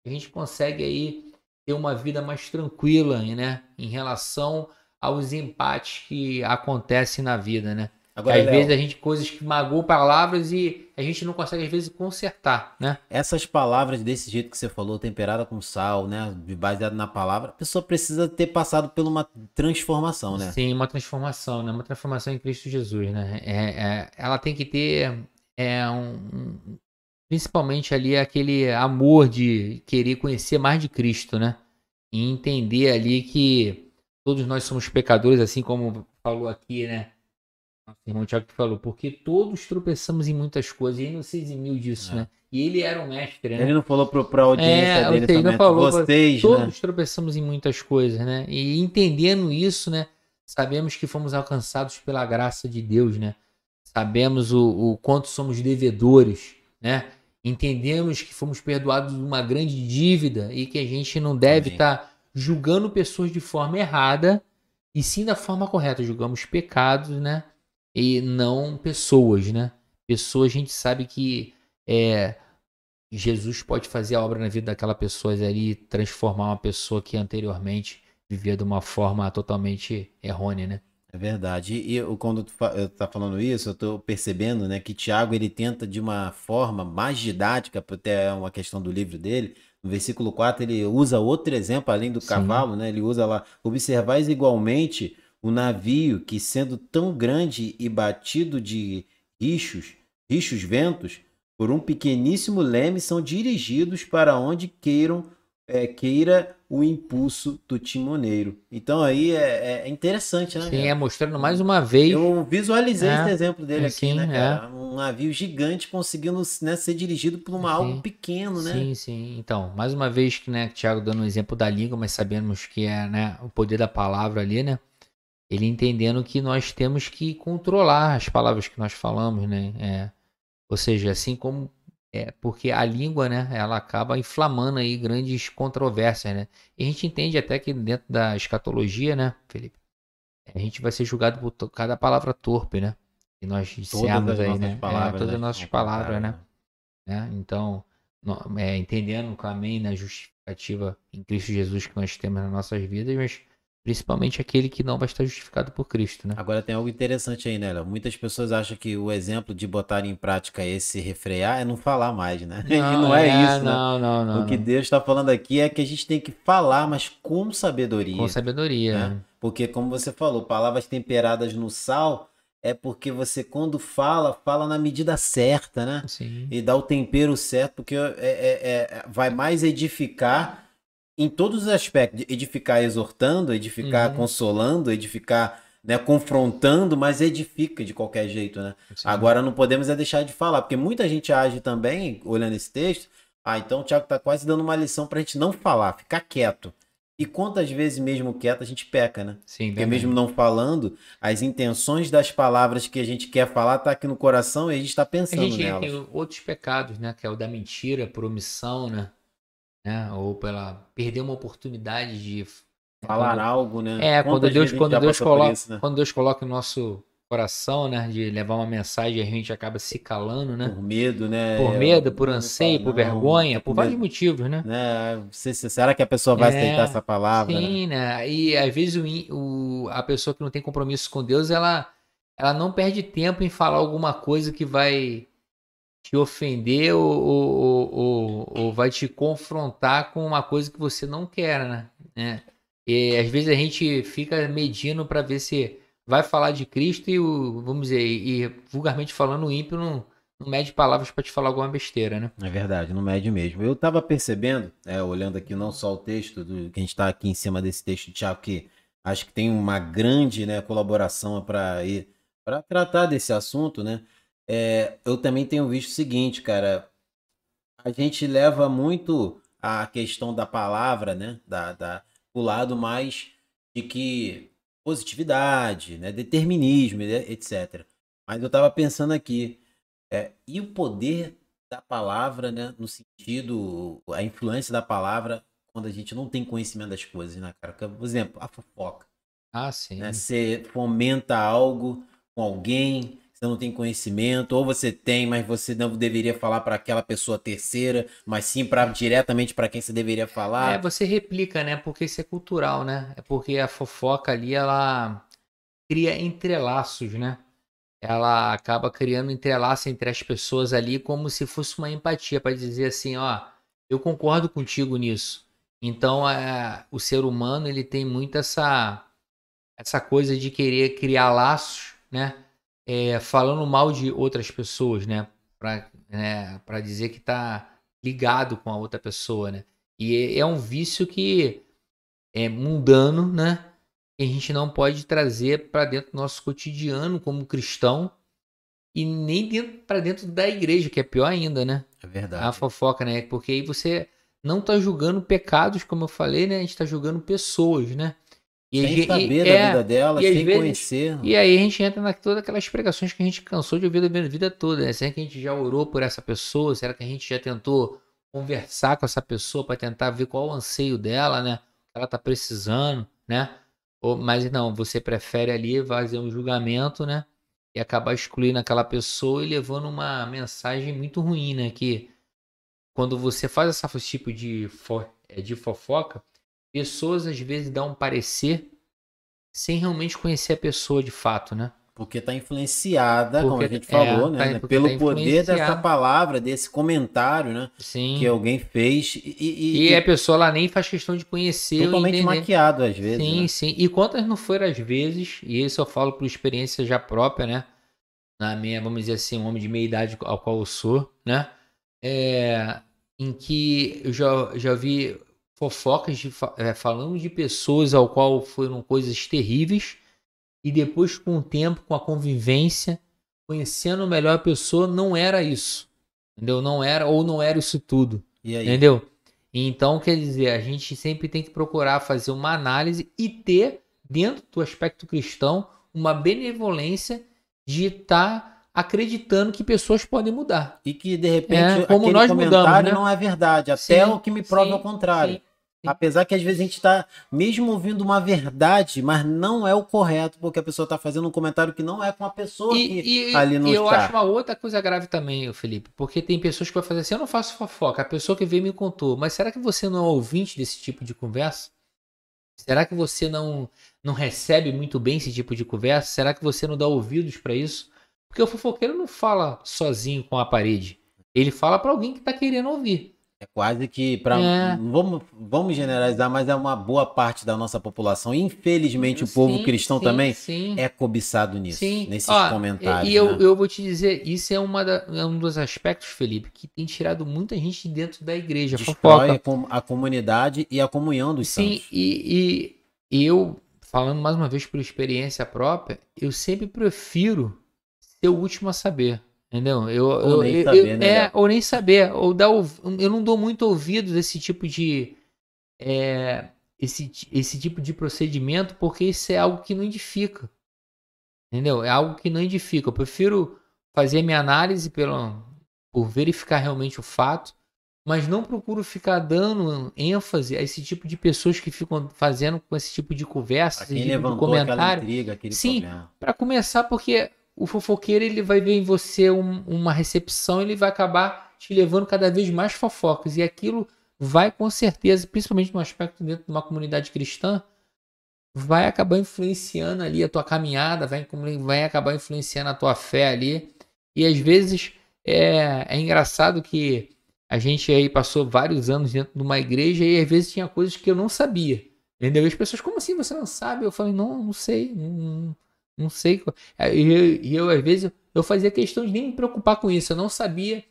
a gente consegue aí ter uma vida mais tranquila, né, em relação aos empates que acontecem na vida, né? Agora, às Léo, vezes a gente coisas que magoam palavras e a gente não consegue às vezes consertar, né? Essas palavras desse jeito que você falou, temperada com sal, né, baseado na palavra, a pessoa precisa ter passado por uma transformação, né? Sim, uma transformação, né? Uma transformação em Cristo Jesus, né? É, é, ela tem que ter é um, principalmente ali aquele amor de querer conhecer mais de Cristo, né? E entender ali que todos nós somos pecadores, assim como falou aqui, né? Nosso irmão Tiago falou, porque todos tropeçamos em muitas coisas, e ele não se eximiu disso, é. né? E ele era um mestre, né? Ele não falou pro, pra audiência é, dele também, não falou, vocês, todos né? tropeçamos em muitas coisas, né? E entendendo isso, né? Sabemos que fomos alcançados pela graça de Deus, né? sabemos o, o quanto somos devedores, né? Entendemos que fomos perdoados de uma grande dívida e que a gente não deve estar tá julgando pessoas de forma errada e sim da forma correta. Julgamos pecados, né? E não pessoas, né? Pessoas a gente sabe que é, Jesus pode fazer a obra na vida daquela pessoa ali, transformar uma pessoa que anteriormente vivia de uma forma totalmente errônea, né? É verdade. E eu, quando tu está falando isso, eu estou percebendo né, que Tiago ele tenta de uma forma mais didática, até é uma questão do livro dele. No versículo 4, ele usa outro exemplo, além do Sim. cavalo, né? Ele usa lá, observais igualmente o navio que, sendo tão grande e batido de rixos, rixos ventos, por um pequeníssimo leme, são dirigidos para onde queiram é, queira o impulso do timoneiro. Então aí é, é interessante, né? Sim, é mostrando mais uma vez. Eu visualizei É, esse exemplo dele é, aqui, né, é. cara? Um navio gigante conseguindo né, ser dirigido por uma Sim. algo pequeno, né? Sim, sim. Então, mais uma vez que, né, Tiago dando um exemplo da língua, mas sabemos que é, né, o poder da palavra ali, né? Ele entendendo que nós temos que controlar as palavras que nós falamos, né? É, ou seja, assim como é, porque a língua, né, ela acaba inflamando aí grandes controvérsias, né? E a gente entende até que dentro da escatologia, né, Felipe, a gente vai ser julgado por cada palavra torpe, né? Que nós Todas dissemos aí, né? É, palavras. todas né, as nossas palavras, né? né? Então, no- é, entendendo também na justificativa em Cristo Jesus que nós temos nas nossas vidas, mas principalmente aquele que não vai estar justificado por Cristo, né? Agora tem algo interessante aí, né, Léo? Muitas pessoas acham que o exemplo de botar em prática esse refrear é não falar mais, né? e não é, isso, né? Não, não, não. o que não. Deus está falando aqui é que a gente tem que falar, mas com sabedoria. Com sabedoria. né? Porque, como você falou, palavras temperadas no sal é porque você, quando fala, fala na medida certa, né? Sim. E dá o tempero certo, porque é, é- é- vai mais edificar em todos os aspectos. Edificar exortando, edificar Uhum. consolando, edificar né, confrontando, mas edifica de qualquer jeito, né? sim. Agora não podemos é deixar de falar, porque muita gente age também, olhando esse texto, ah, então o Tiago tá quase dando uma lição pra gente não falar, ficar quieto. E quantas vezes mesmo quieto a gente peca, né? Sim, Porque mesmo não falando, as intenções das palavras que a gente quer falar tá aqui no coração e a gente tá A pensando gente nelas. tem outros pecados, né? Que é o da mentira por omissão, né? Né? Ou pela perder uma oportunidade de Falar quando- algo, né? É, quando Quantas Deus, quando Deus passou por coloca, isso, né? quando Deus coloca no nosso coração, né, de levar uma mensagem, a gente acaba se calando, né? Por medo, né? Por medo, por anseio, por vergonha, tá por vários motivos, né? Né? Se- se- será que a pessoa vai É, aceitar essa palavra? né? Sim, né? E às vezes o, o- a pessoa que não tem compromisso com Deus, ela, ela não perde tempo em falar alguma coisa que vai te ofender ou, ou, ou- ou- vai te confrontar com uma coisa que você não quer, né? É. E às vezes a gente fica medindo para ver se vai falar de Cristo e o, vamos dizer, e vulgarmente falando, o ímpio não, não mede palavras para te falar alguma besteira, né? É verdade, não mede mesmo. Eu tava percebendo, é, olhando aqui não só o texto, do, que a gente tá aqui em cima desse texto de Tiago, que acho que tem uma grande né, colaboração para tratar desse assunto, né? É, eu também tenho visto o seguinte, cara, a gente leva muito a questão da palavra, né? Da, da, o lado mais de que positividade, né? Determinismo, né, etc. Mas eu tava pensando aqui, é, e o poder da palavra, né? No sentido, a influência da palavra quando a gente não tem conhecimento das coisas, né, cara? Por exemplo, a fofoca, Ah, sim. né? Você fomenta algo com alguém, você não tem conhecimento, ou você tem, mas você não deveria falar para aquela pessoa terceira, mas sim para diretamente para quem você deveria falar. É, você replica, né? Porque isso é cultural, né? É porque a fofoca ali, ela cria entrelaços, né? Ela acaba criando entrelaço entre as pessoas ali como se fosse uma empatia para dizer assim, ó, eu concordo contigo nisso. Então, é, o ser humano, ele tem muito essa essa coisa de querer criar laços, né? É, falando mal de outras pessoas, né? Para né? pra dizer que tá ligado com a outra pessoa, né? E é- é um vício que é mundano, né? Que a gente não pode trazer para dentro do nosso cotidiano como cristão e nem dentro para dentro da igreja, que é pior ainda, né? É verdade. A fofoca, né? Porque aí você não tá julgando pecados, como eu falei, né? A gente tá julgando pessoas, né? E, a sem gente- saber e- da é, vida dela, e sem vezes- conhecer. e aí a gente entra na todas aquelas pregações que a gente cansou de ouvir a vida toda. Né? Será que a gente já orou por essa pessoa? Será que a gente já tentou conversar com essa pessoa para tentar ver qual o anseio dela, né? Ela tá precisando, né? Ou, mas não, você prefere ali fazer um julgamento, né? E acabar excluindo aquela pessoa e levando uma mensagem muito ruim, né? Que quando você faz esse tipo de, fo- eh, de fofoca, pessoas às vezes dão um parecer sem realmente conhecer a pessoa de fato, né? Porque tá influenciada, como a Porque- gente falou, é, né? tá- né, porque Pelo tá poder dessa palavra, desse comentário, né? Sim. Que alguém fez e, e- E a pessoa lá nem faz questão de conhecer totalmente maquiado às vezes. Sim, né? sim. E quantas não foram as vezes, e isso eu falo por experiência já própria, né? Na minha, vamos dizer assim, um homem de meia idade ao qual eu sou, né? É, em que eu já, já vi fofocas de, é, falando de pessoas ao qual foram coisas terríveis e depois com o tempo, com a convivência, conhecendo melhor a pessoa, não era isso. Entendeu? Não era ou não era isso tudo. E? Entendeu? Então, quer dizer, a gente sempre tem que procurar fazer uma análise e ter, dentro do aspecto cristão, uma benevolência de estar acreditando que pessoas podem mudar. E que de repente É, como nós comentário mudamos, né? não é verdade, até Sim, o que me prova sim, ao contrário. sim. Apesar que às vezes a gente está mesmo ouvindo uma verdade, mas não é o correto, porque a pessoa está fazendo um comentário que não é com a pessoa que E, e- ali não e eu está. acho uma outra coisa grave também, Felipe, porque tem pessoas que vão fazer assim, eu não faço fofoca, a pessoa que veio me contou, mas será que você não é ouvinte desse tipo de conversa? Será que você não, não recebe muito bem esse tipo de conversa? Será que você não dá ouvidos para isso? Porque o fofoqueiro não fala sozinho com a parede, ele fala para alguém que tá querendo ouvir. É quase que para É. vamos, vamos generalizar, mas é uma boa parte da nossa população. Infelizmente, o povo Sim, cristão sim, também sim. é cobiçado nisso, Sim. nesses Ó, comentários. E eu, né? eu vou te dizer, isso é, uma da- é um dos aspectos, Felipe, que tem tirado muita gente dentro da igreja. Destrói Fofoca. a, com- a comunidade e a comunhão dos Sim, santos. e, e eu, falando mais uma vez por experiência própria, eu sempre prefiro ser o último a saber. Entendeu? Eu, Ou eu- nem eu- saber, eu- né, É, ou nem saber. Ou dar, eu não dou muito ouvido desse tipo de. é, esse, esse tipo de procedimento, porque isso é algo que não edifica. Entendeu? É algo que não edifica. Eu prefiro fazer minha análise pelo, por verificar realmente o fato, mas não procuro ficar dando ênfase a esse tipo de pessoas que ficam fazendo com esse tipo de conversa, esse tipo de comentário. intriga, Sim. Para começar, porque o fofoqueiro ele vai ver em você um- uma recepção, ele vai acabar te levando cada vez mais fofocas e aquilo vai com certeza, principalmente no aspecto dentro de uma comunidade cristã, vai acabar influenciando ali a tua caminhada, vai, vai acabar influenciando a tua fé ali. E às vezes é, é engraçado que a gente aí passou vários anos dentro de uma igreja e às vezes tinha coisas que eu não sabia. Entendeu? E as pessoas, como assim você não sabe? Eu falei, não, não sei, não, não sei. E eu, eu, às vezes, eu fazia questão de nem me preocupar com isso. Eu não sabia,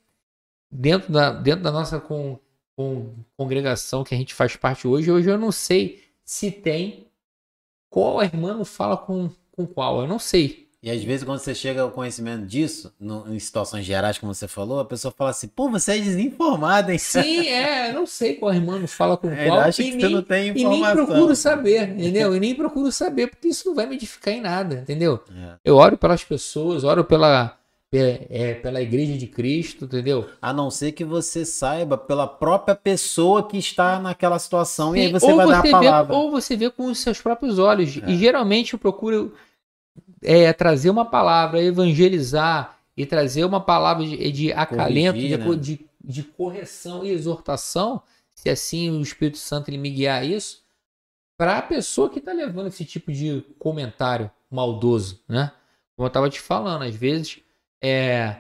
dentro da, dentro da nossa con, con- congregação que a gente faz parte hoje, hoje eu não sei se tem qual irmã não fala com, com qual. Eu não sei. E às vezes, quando você chega ao conhecimento disso, no- em situações gerais, como você falou, a pessoa fala assim: pô, você é desinformado, hein? Sim, é, não sei qual irmã não fala com Ele qual. acha e que nem, você não tem e nem informação. procuro saber, entendeu? E nem procuro saber, porque isso não vai me edificar em nada, entendeu? É. Eu oro pelas pessoas, oro pela, pe- é, pela igreja de Cristo, entendeu? A não ser que você saiba pela própria pessoa que está naquela situação e aí Sim, você vai dar a vê- palavra. ou você vê com os seus próprios olhos. É. E geralmente eu procuro é, trazer uma palavra, evangelizar e trazer uma palavra de, de acalento, Corrigir, de, né? de, de correção e exortação, se assim o Espírito Santo ele me guiar a isso, para a pessoa que está levando esse tipo de comentário maldoso, né? Como eu estava te falando, às vezes é,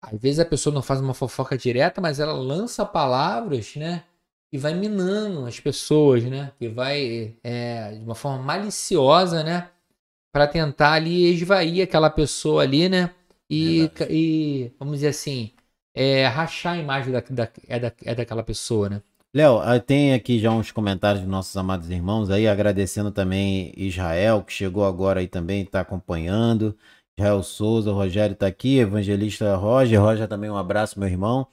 às vezes a pessoa não faz uma fofoca direta, mas ela lança palavras, né? Que vai minando as pessoas, né? Que vai é, de uma forma maliciosa, né? Para tentar ali esvair aquela pessoa ali, né? E, e vamos dizer assim, é, rachar a imagem da, da- é, da, é daquela pessoa, né? Léo, ah, tem aqui já uns comentários dos nossos amados irmãos aí, agradecendo também Israel, que chegou agora aí também, está acompanhando. Israel Souza, o Rogério está aqui, evangelista Roger. Roger também, um abraço, meu irmão.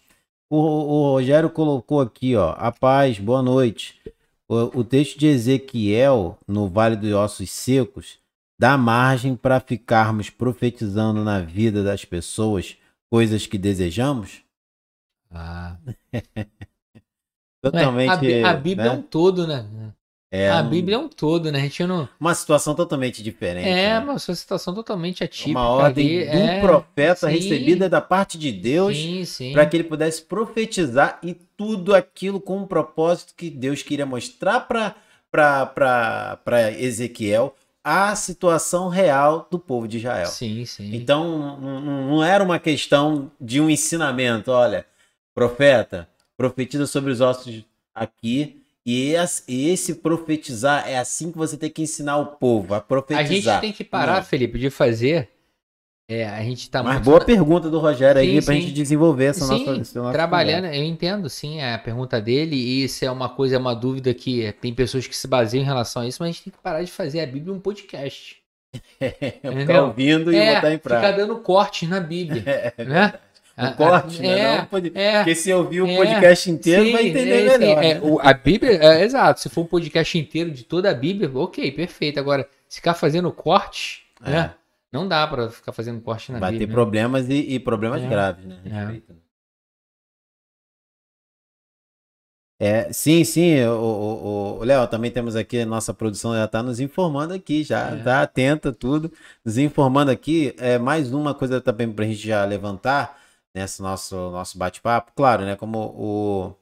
O, o Rogério colocou aqui, ó, a paz, boa noite. O, o texto de Ezequiel, no Vale dos Ossos Secos, dá margem para ficarmos profetizando na vida das pessoas coisas que desejamos? Ah, Totalmente. a, a Bíblia é né? um todo, né? É a um- Bíblia é um todo, né? A gente não. uma situação totalmente diferente. É, né? uma situação totalmente atípica. uma ordem ali, do é, profeta sim. recebida da parte de Deus para que ele pudesse profetizar e tudo aquilo com um propósito que Deus queria mostrar para Ezequiel a situação real do povo de Israel. Sim, sim. Então não, era uma questão de um ensinamento, olha, profeta, profetiza sobre os ossos aqui. E esse, profetizar é assim que você tem que ensinar o povo a A profetizar. gente tem que parar, Não. Felipe, de fazer É, a gente tá Mas muito boa pergunta do Rogério aí Sim, pra sim. gente desenvolver essa Sim, nossa, trabalhando, conversa. eu entendo sim a pergunta dele, e isso é uma coisa, é uma dúvida que tem pessoas que se baseiam em relação a isso, mas a gente tem que parar de fazer a Bíblia um podcast. Ficar Entendeu? ouvindo e é, botar em ficar prática. dando cortes na Bíblia, É, né? Um corte, né? É, Não, pode- é. Porque se ouvir o É, podcast inteiro, Sim, vai entender é, sim, melhor. é, né? o- a Bíblia, é, exato. Se for um podcast inteiro de toda a Bíblia, ok, perfeito. Agora, ficar fazendo cortes, É. né? Não dá pra ficar fazendo corte na Vai ter né? problemas e, e problemas É. graves, né? É. Respeito. É, sim, sim, o, o, o- Léo, também temos aqui, a nossa produção já está nos informando aqui, já É. tá atenta a tudo, nos informando aqui. É mais uma coisa também para a gente já levantar nesse nosso, nosso bate-papo. Claro, né? Como o,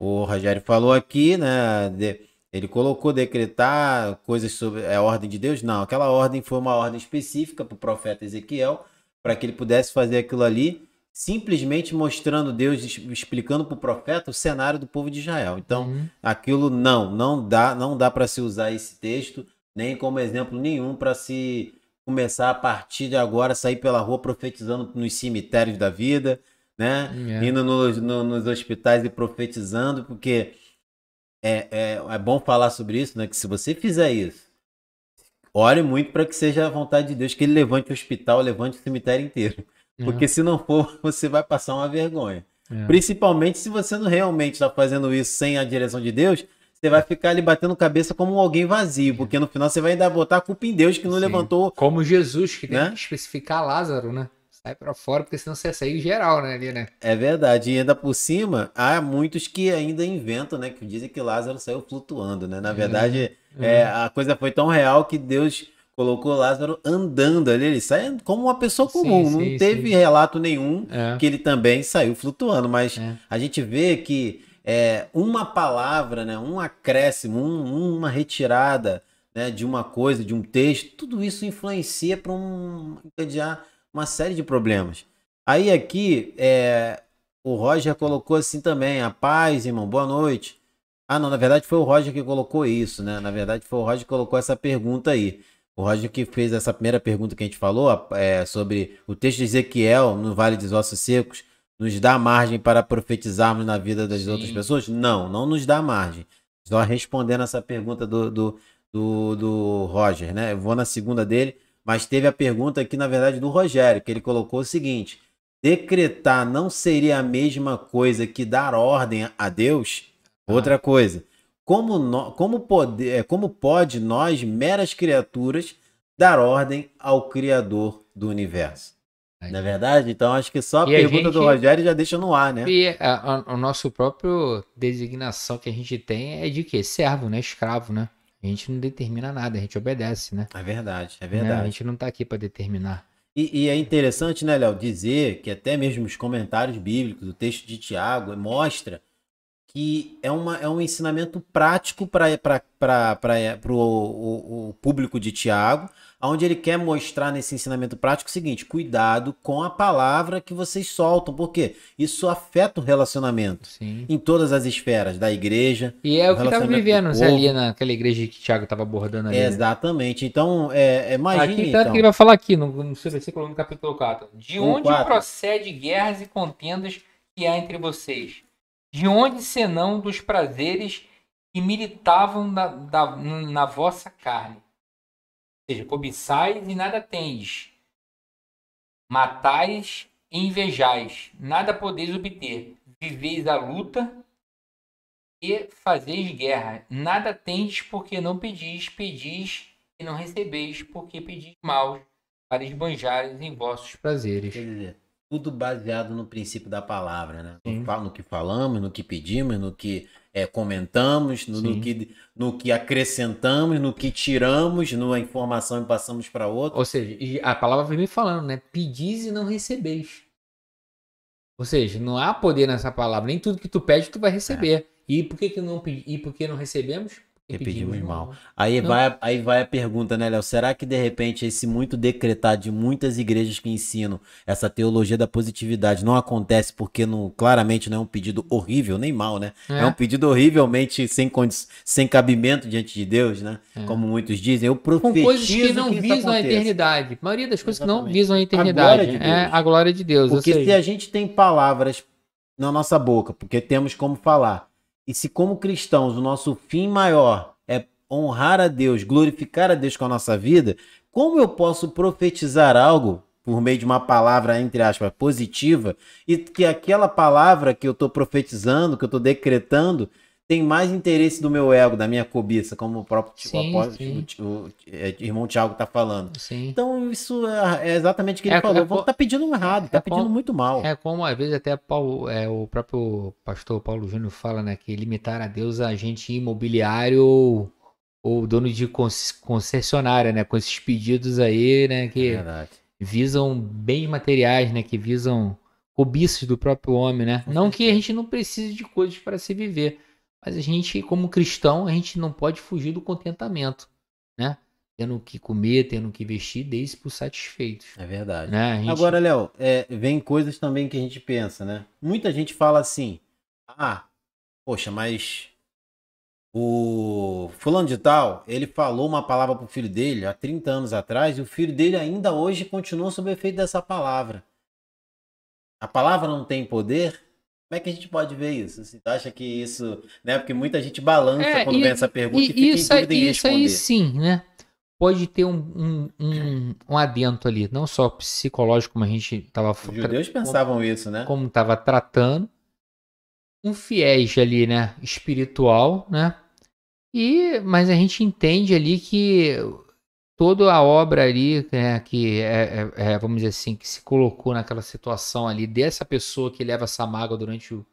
o Rogério falou aqui, né? de- ele colocou decretar coisas sobre a ordem de Deus. Não, aquela ordem foi uma ordem específica para o profeta Ezequiel, para que ele pudesse fazer aquilo ali, simplesmente mostrando Deus, explicando para o profeta o cenário do povo de Israel. Então, Uhum. aquilo não, não dá, não dá para se usar esse texto nem como exemplo nenhum para se começar a partir de agora sair pela rua profetizando nos cemitérios da vida, né? É. Indo nos, no- nos hospitais e profetizando, porque é, é, é bom falar sobre isso, né? Que se você fizer isso, ore muito para que seja a vontade de Deus que ele levante o hospital, levante o cemitério inteiro. É. Porque se não for, você vai passar uma vergonha. É. Principalmente se você não realmente está fazendo isso sem a direção de Deus, você vai ficar ali batendo cabeça como alguém vazio, porque no final você vai ainda botar a culpa em Deus que não Sim. levantou. Como Jesus, que tem Né? que especificar Lázaro, né? Sai pra fora, porque senão você sair geral, né? Ali, né? É verdade. E ainda por cima, há muitos que ainda inventam, né? Que dizem que Lázaro saiu flutuando, né? Na verdade, é, a coisa foi tão real que Deus colocou Lázaro andando ali. Ele sai como uma pessoa Sim, comum. sim, não teve sim. relato nenhum É. que ele também saiu flutuando, mas É. a gente vê que é, uma palavra, né, um acréscimo, um- uma retirada né, de uma coisa, de um texto, tudo isso influencia para um, uma série de problemas. Aí aqui é, o Roger colocou assim também, a paz, irmão, boa noite. Ah, não, na verdade foi o Roger que colocou isso, né? Na verdade foi o Roger que colocou essa pergunta aí. O Roger que fez essa primeira pergunta que a gente falou é, sobre o texto de Ezequiel no Vale dos Ossos Secos nos dá margem para profetizarmos na vida das Sim. outras pessoas? Não, não nos dá margem. Só respondendo essa pergunta do, do, do, do Roger, né? Eu vou na segunda dele, mas teve a pergunta aqui, na verdade, do Rogério, que ele colocou o seguinte: decretar não seria a mesma coisa que dar ordem a Deus? Outra coisa. Como, nó- como, pode, é, como pode nós, meras criaturas, dar ordem ao Criador do universo? É verdade? Então acho que só a E a pergunta do gente- Rogério já deixa no ar, né? E a, a, o nosso próprio designação que a gente tem é de quê? Servo, né? Escravo, né? A gente não determina nada, a gente obedece, né? É verdade, é Né? A verdade. gente não tá aqui pra determinar. E, e é interessante, né, Léo, dizer que até mesmo os comentários bíblicos, o texto de Tiago, mostra que é, uma, é um ensinamento prático para o, o, o público de Tiago, onde ele quer mostrar nesse ensinamento prático o seguinte: cuidado com a palavra que vocês soltam, porque isso afeta o relacionamento Sim. em todas as esferas da igreja. E é o que tava relacionamento vivendo do ali naquela igreja que o Thiago tava abordando ali. né? Exatamente. Então, é, é, imagine. Aqui tanto então. que ele vai falar aqui no, no seu versículo no capítulo 4. De onde quatro. procede guerras e contendas que há entre vocês? De onde senão dos prazeres que militavam na, da- na vossa carne? Ou seja, cobiçais e nada tendes. Matais e invejais, nada podeis obter. Viveis a luta e fazeis guerra. Nada tendes porque não pedis, pedis e não recebeis porque pedis mal para esbanjares em vossos prazeres. Quer dizer, tudo baseado no princípio da palavra, né? Sim. No que falamos, no que pedimos, no que é, comentamos, no, no que, no que acrescentamos, no que tiramos, na informação e passamos para outro. Ou seja, a palavra vem me falando, né? Pedis e não recebeis. Ou seja, não há poder nessa palavra. Nem tudo que tu pede tu vai receber. E por que, que não? E por que não recebemos? Que pedimos mal. Aí vai, aí vai a pergunta, né, Léo? Será que de repente esse muito decretado de muitas igrejas que ensinam essa teologia da positividade não acontece porque não, claramente não é um pedido horrível, nem mal, né? É, é um pedido horrivelmente sem, sem cabimento diante de Deus, né? É. Como muitos dizem. Eu profetizo Com coisas que não que visam a eternidade. A maioria das coisas Exatamente. que não visam a eternidade. A é a glória de Deus. Porque se a gente tem palavras na nossa boca, porque temos como falar e se, como cristãos, o nosso fim maior é honrar a Deus, glorificar a Deus com a nossa vida, como eu posso profetizar algo por meio de uma palavra, entre aspas, positiva, e que aquela palavra que eu estou profetizando, que eu estou decretando, tem mais interesse do meu ego, da minha cobiça, como o próprio sim, sim. O, o, o, é, irmão Tiago está falando. Sim. Então, isso é, é, exatamente o que ele é, falou. É, tá pedindo errado, tá é pedindo como, muito mal. É como às vezes até Paulo, é, o próprio pastor Paulo Júnior fala, né? Que limitar a Deus a agente imobiliário ou, ou dono de concessionária, né? Com esses pedidos aí, né? Que visam bens materiais, né? Que visam cobiças do próprio homem, né? Não que a gente não precise de coisas para se viver mas a gente, como cristão, a gente não pode fugir do contentamento, né? Tendo que comer, tendo que vestir, desde por satisfeitos. É verdade. Né? Gente... Agora, Léo, é, vem coisas também que a gente pensa, né? Muita gente fala assim: ah, poxa, mas o fulano de tal, ele falou uma palavra pro filho dele há 30 anos atrás e o filho dele ainda hoje continua sob efeito dessa palavra. A palavra não tem poder? Como é que a gente pode ver isso? Você acha que isso. Né? Porque muita gente balança é, quando e, vem essa pergunta e, e fica isso, em dúvida em isso aí sim, né? Pode ter um, um, um, um adento ali, não só psicológico, como a gente estava Os judeus pensavam como, isso, né? Como estava tratando. Um fiéis ali, né? Espiritual, né? E, mas a gente entende ali que toda a obra ali, né, que é, é, é, vamos dizer assim, que se colocou naquela situação ali dessa pessoa que leva essa mágoa durante o,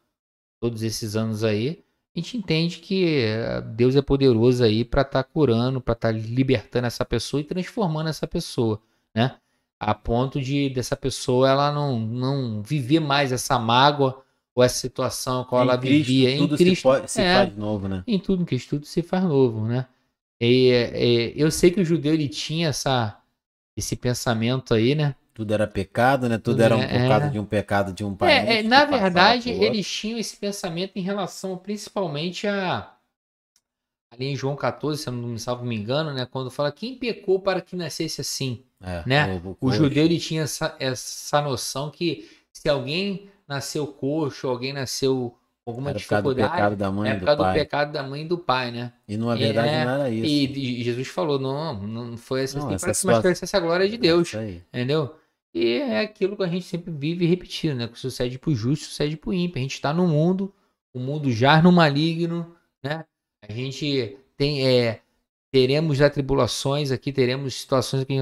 todos esses anos aí, a gente entende que eh, Deus é poderoso aí para estar tá curando, para estar tá libertando essa pessoa e transformando essa pessoa, né? A ponto de dessa pessoa ela não, não viver mais essa mágoa ou essa situação qual ela Cristo, vivia. Em Cristo, se, pode, se é, faz novo, né? Em tudo, em Cristo tudo se faz novo, né? E, e, eu sei que o judeu ele tinha essa, esse pensamento aí, né? Tudo era pecado, né? Tudo, Tudo era um é, causa de um pecado de um pai. É, é na verdade, eles tinham esse pensamento em relação principalmente a. Ali em João 14, se eu não me salvo me engano, né? Quando fala quem pecou para que nascesse assim. É, né? O, o, o judeu ele tinha essa, essa noção que se alguém nasceu coxo, alguém nasceu alguma era dificuldade. da mãe é por causa do, do pecado da mãe e do pai, né? E na verdade é, não era isso. E, Jesus falou: não, não foi essa, não, essa situação... mas essa glória de Deus. É entendeu? E é aquilo que a gente sempre vive repetindo, né? Que sucede pro justo, sucede pro ímpio. A gente está no mundo, o mundo já no maligno, né? A gente tem. É, teremos atribulações aqui, teremos situações aqui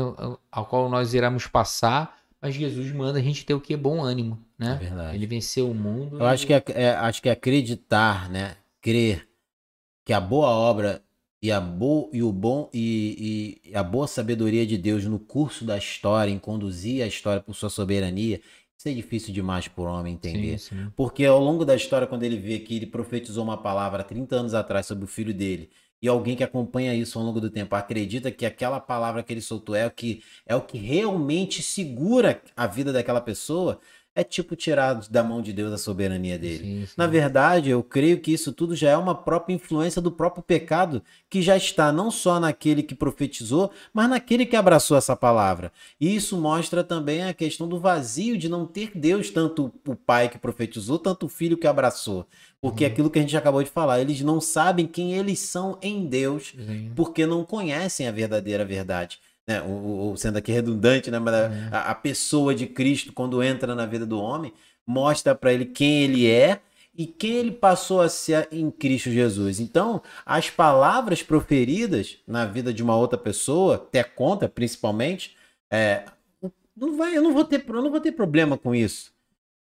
ao qual nós iremos passar mas Jesus manda a gente ter o que? Bom ânimo, né? É verdade. Ele venceu o mundo. Eu e... acho, que é, é, acho que é acreditar, né? Crer que a boa obra e a, bo, e o bom e, e, a boa sabedoria de Deus no curso da história, em conduzir a história por sua soberania, isso é difícil demais para o homem entender. Sim, sim. Porque ao longo da história, quando ele vê que ele profetizou uma palavra 30 anos atrás sobre o filho dele, e alguém que acompanha isso ao longo do tempo acredita que aquela palavra que ele soltou é o que é o que realmente segura a vida daquela pessoa, é tipo tirar da mão de Deus a soberania dele. Sim, sim. Na verdade, eu creio que isso tudo já é uma própria influência do próprio pecado que já está não só naquele que profetizou, mas naquele que abraçou essa palavra. E isso mostra também a questão do vazio de não ter Deus, tanto o pai que profetizou, tanto o filho que abraçou. Porque uhum. aquilo que a gente acabou de falar, eles não sabem quem eles são em Deus, sim. porque não conhecem a verdadeira verdade né, sendo aqui redundante, né, mas é. a, a, pessoa de Cristo, quando entra na vida do homem, mostra para ele quem ele é e quem ele passou a ser em Cristo Jesus. Então, as palavras proferidas na vida de uma outra pessoa, até conta principalmente, é, não vai, eu não vou ter, eu não vou ter problema com isso,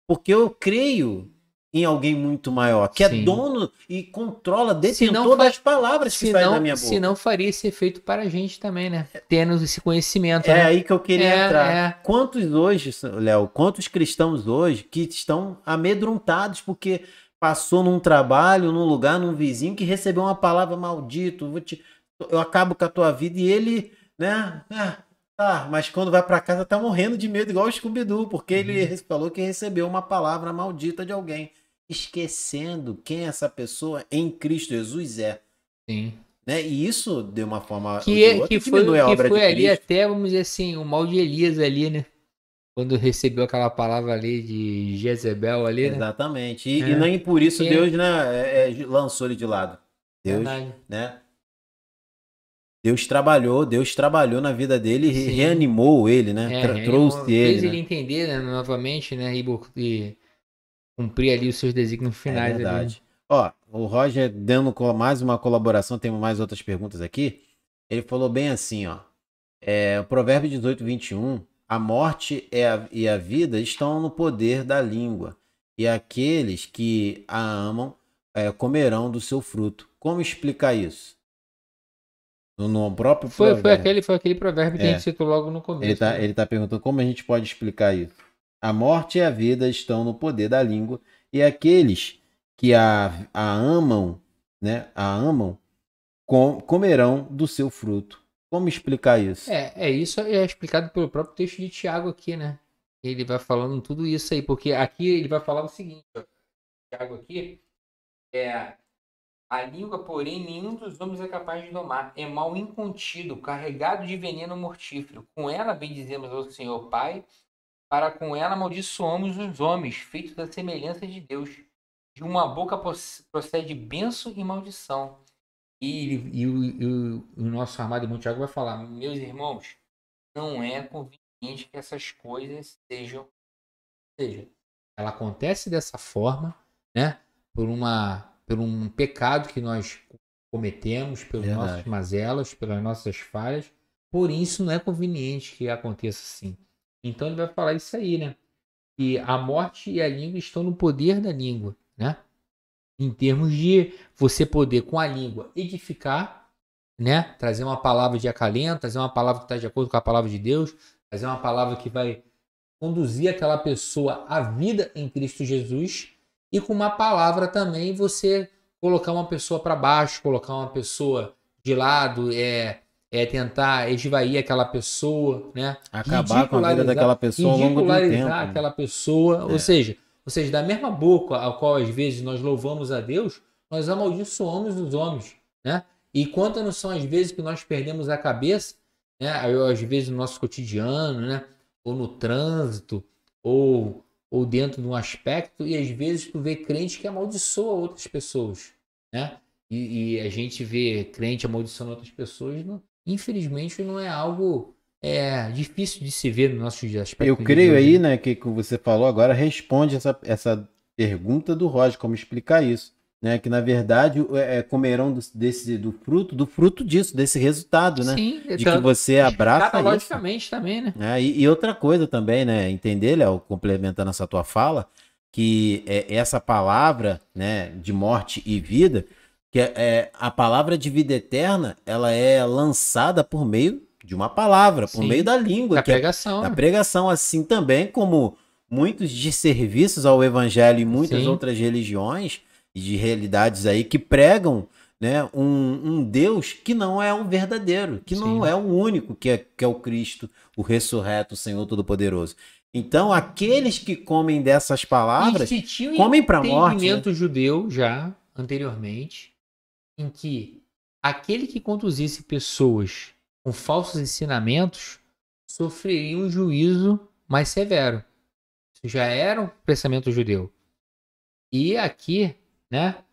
porque eu creio em alguém muito maior, que é Sim. é dono e controla, detentor das palavras que saem da minha boca. Se não faria esse efeito para a gente também, né? Tendo esse conhecimento. É né? aí que eu queria é, entrar. É. Quantos hoje, Léo, quantos cristãos hoje que estão amedrontados porque passou num trabalho, num lugar, num vizinho que recebeu uma palavra maldito, vou te, eu acabo com a tua vida e ele, né? Ah, tá, mas quando vai para casa tá morrendo de medo igual o Scooby-Doo, porque ele Uhum. falou que recebeu uma palavra maldita de alguém, esquecendo quem essa pessoa em Cristo Jesus é. Sim. Né? E isso, de uma forma Que, é, outra, que foi, que obra foi de ali Cristo. até, vamos dizer assim, o mal de Elias ali, né? Quando recebeu aquela palavra ali de Jezebel ali, né? Exatamente. E, É. e nem por isso É. Deus né, é, é, lançou ele de lado. Deus, Verdade. né? Deus trabalhou, Deus trabalhou na vida dele e reanimou ele, né? É, Tra- ele trouxe fez ele. ele né? entender, né, novamente, né? E, e cumprir ali os seus desígnios finais. É ali. verdade. Ó, o Roger dando mais uma colaboração, temos mais outras perguntas aqui. Ele falou bem assim, ó. É, o provérbio 18, 21. A morte e a, e a vida estão no poder da língua, e aqueles que a amam é, comerão do seu fruto. Como explicar isso? No, no próprio Foi, foi, provérbio. aquele, foi aquele provérbio que a É. gente citou logo no começo. Ele tá, né? tá perguntando como a gente pode explicar isso. A morte e a vida estão no poder da língua, e aqueles que a, a amam, né, a amam, com- comerão do seu fruto. Como explicar isso? É, é isso é explicado pelo próprio texto de Tiago aqui, né? Ele vai falando tudo isso aí, porque aqui ele vai falar o seguinte, ó. Tiago aqui é a língua, porém, nenhum dos homens é capaz de domar. É mal incontido, carregado de veneno mortífero. Com ela bendizemos ao Senhor Pai, para com ela amaldiçoamos os homens, feitos da semelhança de Deus. De uma boca procede bênção e maldição. E, ele- e o, e o- nosso armado irmão Tiago vai falar: Meus irmãos, não é conveniente que essas coisas sejam. Seja, ela acontece dessa forma, né? Por, uma, por um pecado que nós cometemos, pelas Verdade. nossas mazelas, pelas nossas falhas. Por isso não é conveniente que aconteça assim. Então ele vai falar isso aí, né? Que a morte e a língua estão no poder da língua, né? Em termos de você poder com a língua edificar, né? Trazer uma palavra de acalento, trazer uma palavra que está de acordo com a palavra de Deus, trazer uma palavra que vai conduzir aquela pessoa à vida em Cristo Jesus e com uma palavra também você colocar uma pessoa para baixo, colocar uma pessoa de lado, é, é tentar esvair aquela pessoa, né? Acabar com a vida daquela pessoa ao longo do tempo. né? aquela pessoa, É. ou seja, ou seja, da mesma boca a qual às vezes nós louvamos a Deus, nós amaldiçoamos os homens, né? E quantas não são as vezes que nós perdemos a cabeça, né? Às vezes no nosso cotidiano, né? Ou no trânsito, ou, ou dentro de um aspecto, e às vezes tu vê crente que amaldiçoa outras pessoas, né? E, e a gente vê crente amaldiçoando outras pessoas, não- infelizmente não é algo é, difícil de se ver no nosso aspecto. Eu creio aí, né? né, que que você falou agora responde essa, essa pergunta do Roger, como explicar isso. Né, que na verdade é, é, comerão do, desse, do fruto, do fruto disso, desse resultado, né? Sim, De que tanto- você abraça isso. Escatologicamente também, né? É, e, e outra coisa também, né? Entender, Léo, complementando essa tua fala, que é, essa palavra, né, de morte e vida, que é, é, a palavra de vida eterna, ela é lançada por meio de uma palavra, por Sim. meio da língua, Da que é pregação. da né? pregação, assim também como muitos desserviços ao evangelho e muitas Sim. outras religiões e de realidades aí que pregam né, um, um Deus que não é um verdadeiro, que não Sim. é o único que é, que é o Cristo, o ressurreto, o Senhor Todo-Poderoso. Então, aqueles que comem dessas palavras comem para morte. né? entendimento judeu já anteriormente, em que aquele que conduzisse pessoas com falsos ensinamentos sofreria um juízo mais severo. Isso já era um pensamento judeu. E aqui, né,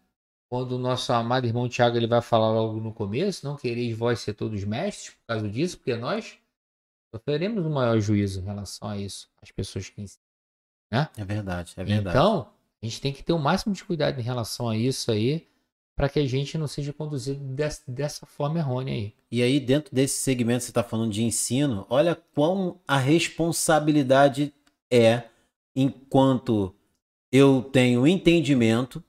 quando o nosso amado irmão Tiago ele vai falar logo no começo, não quereis vós ser todos mestres por causa disso, porque nós sofreremos um maior juízo em relação a isso, as pessoas que ensinam. É verdade, é verdade. Então, a gente tem que ter o máximo de cuidado em relação a isso aí, para que a gente não seja conduzido des- dessa forma errônea aí. E aí, dentro desse segmento que você está falando de ensino, olha quão a responsabilidade é enquanto eu tenho entendimento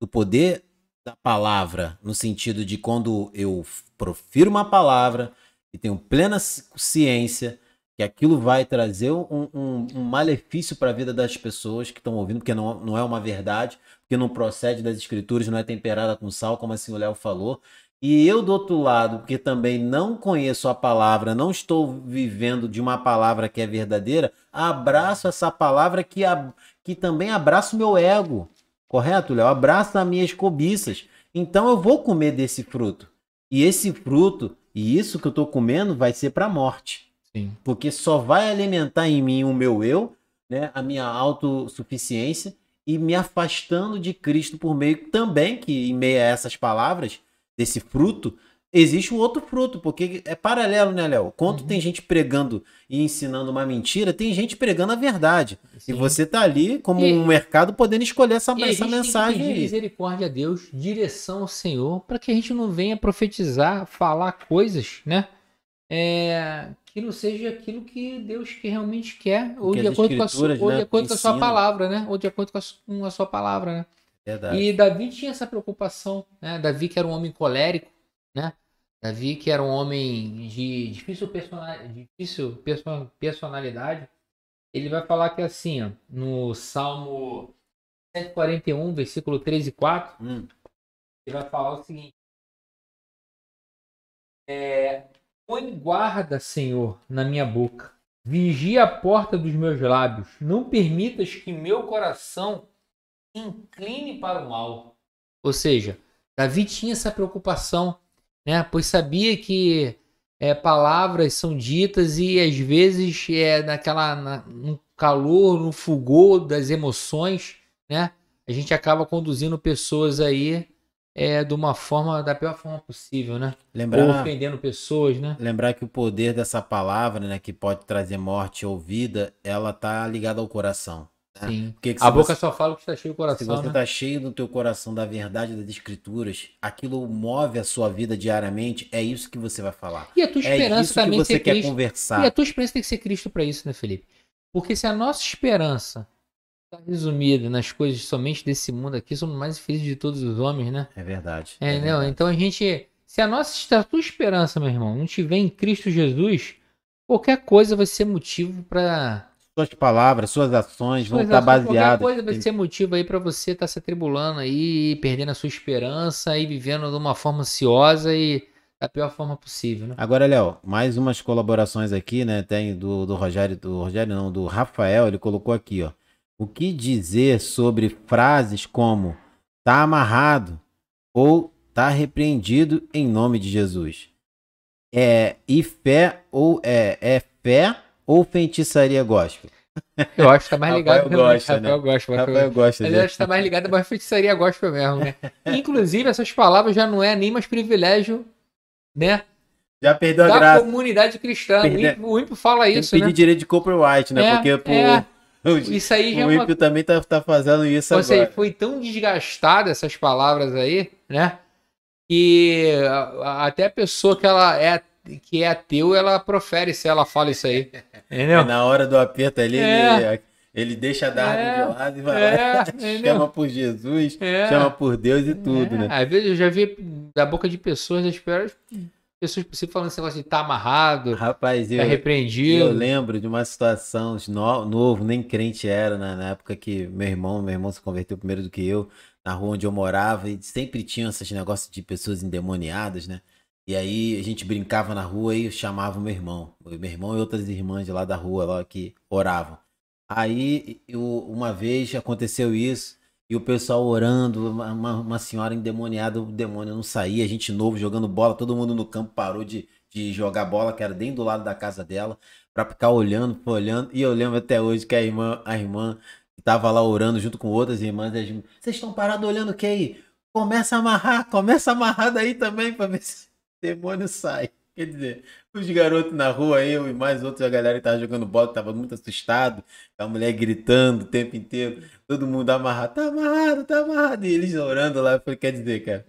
do poder da palavra, no sentido de quando eu profiro uma palavra e tenho plena ci- ciência que aquilo vai trazer um, um, um malefício para a vida das pessoas que estão ouvindo, porque não, não é uma verdade, porque não procede das escrituras, não é temperada com sal, como assim o Léo falou. E eu, do outro lado, porque também não conheço a palavra, não estou vivendo de uma palavra que é verdadeira, abraço essa palavra que, a, que também abraça o meu ego. Correto, Léo? Abraça as minhas cobiças. Então eu vou comer desse fruto. E esse fruto, e isso que eu estou comendo, vai ser para a morte. Sim. Porque só vai alimentar em mim o meu eu, né, a minha autossuficiência e me afastando de Cristo por meio também que em meio a essas palavras desse fruto existe um outro fruto, porque é paralelo, né, Léo? Quando uhum. tem gente pregando e ensinando uma mentira, tem gente pregando a verdade. Sim. E você tá ali como e, um mercado podendo escolher essa, essa mensagem tem que pedir misericórdia a Deus, direção ao Senhor, para que a gente não venha profetizar, falar coisas, né? É, que não seja aquilo que Deus que realmente quer, ou de acordo, com a, sua, ou de né, acordo com a sua palavra, né? Ou de acordo com a, com a sua palavra, né? Verdade. E Davi tinha essa preocupação, né? Davi que era um homem colérico, né? Davi que era um homem de difícil, personalidade, difícil personalidade. Ele vai falar que assim, ó, no Salmo 141, versículo 3 e 4, hum. ele vai falar o seguinte: é, Põe guarda, Senhor, na minha boca. Vigia a porta dos meus lábios. Não permitas que meu coração incline para o mal. Ou seja, Davi tinha essa preocupação, né? Pois sabia que é, palavras são ditas e às vezes é naquela na, no calor, no fulgor das emoções, né? A gente acaba conduzindo pessoas aí é, de uma forma, da pior forma possível, né? Lembrar, ou ofendendo pessoas, né? Lembrar que o poder dessa palavra, né, que pode trazer morte ou vida, ela tá ligada ao coração. Né? Sim. Porque a boca você, só fala que está cheio do coração. Se você né? está cheio no teu coração da verdade das escrituras, aquilo move a sua vida diariamente, é isso que você vai falar. E a tua é esperança é também que você quer Cristo. conversar. E a tua esperança tem que ser Cristo para isso, né, Felipe? Porque se a nossa esperança Tá resumido nas coisas somente desse mundo aqui, somos mais felizes de todos os homens, né? É verdade. É, é não, verdade. então a gente, se a nossa a tua esperança, meu irmão, não tiver em Cristo Jesus, qualquer coisa vai ser motivo para suas palavras, suas ações suas vão estar baseadas. Qualquer coisa vai ser motivo aí para você estar tá se atribulando aí, perdendo a sua esperança e vivendo de uma forma ansiosa e da pior forma possível, né? Agora, Léo, mais umas colaborações aqui, né? Tem do, do Rogério, do Rogério não, do Rafael, ele colocou aqui, ó. O que dizer sobre frases como tá amarrado ou tá repreendido em nome de Jesus? É e fé ou é, é fé ou feitiçaria gospel? Eu acho que tá mais ligado Rafael gosta, Rafael né? gosta, Rafael gosta. Mas eu acho que tá mais ligado a feitiçaria gospel mesmo, né? Inclusive, essas palavras já não é nem mais privilégio, né? Já perdeu a da graça. comunidade cristã. O ímpio, o ímpio fala isso, Tem que pedir né? direito de copyright, né? É, Porque por... é. Isso aí já o é uma... ímpio também tá, tá fazendo isso Ou agora. seja, foi tão desgastada essas palavras aí, né? Que até a pessoa que ela é que é ateu, ela profere se ela fala isso aí. Entendeu? É, na hora do aperto ali, É. ele, ele deixa a Darwin É. de lado e vai É, lá, entendeu? chama por Jesus, É. chama por Deus e tudo, É, né? Às vezes eu já vi da boca de pessoas, das piores pessoas possíveis falando esse negócio de tá amarrado, Rapaz, tá eu, repreendido. eu lembro de uma situação no, novo, nem crente era, né? na época que meu irmão, meu irmão se converteu primeiro do que eu, na rua onde eu morava, e sempre tinha esses negócios de pessoas endemoniadas, né? E aí a gente brincava na rua e eu chamava o meu irmão. Meu irmão e outras irmãs de lá da rua lá que oravam. Aí eu, uma vez aconteceu isso e o pessoal orando, uma, uma- senhora endemoniada, o demônio não saía, a gente novo jogando bola, todo mundo no campo parou de, de jogar bola, que era dentro do lado da casa dela, pra ficar olhando, olhando. E eu lembro até hoje que a irmã, a irmã que tava lá orando junto com outras irmãs, vocês estão parados olhando o que aí? Começa a amarrar, começa a amarrar daí também pra ver se o demônio sai. Quer dizer, os garotos na rua, eu e mais outros, a galera que tava jogando bola, tava muito assustado, a mulher gritando o tempo inteiro, todo mundo amarrado, tá amarrado, tá amarrado, e eles orando lá, falei, quer dizer, cara,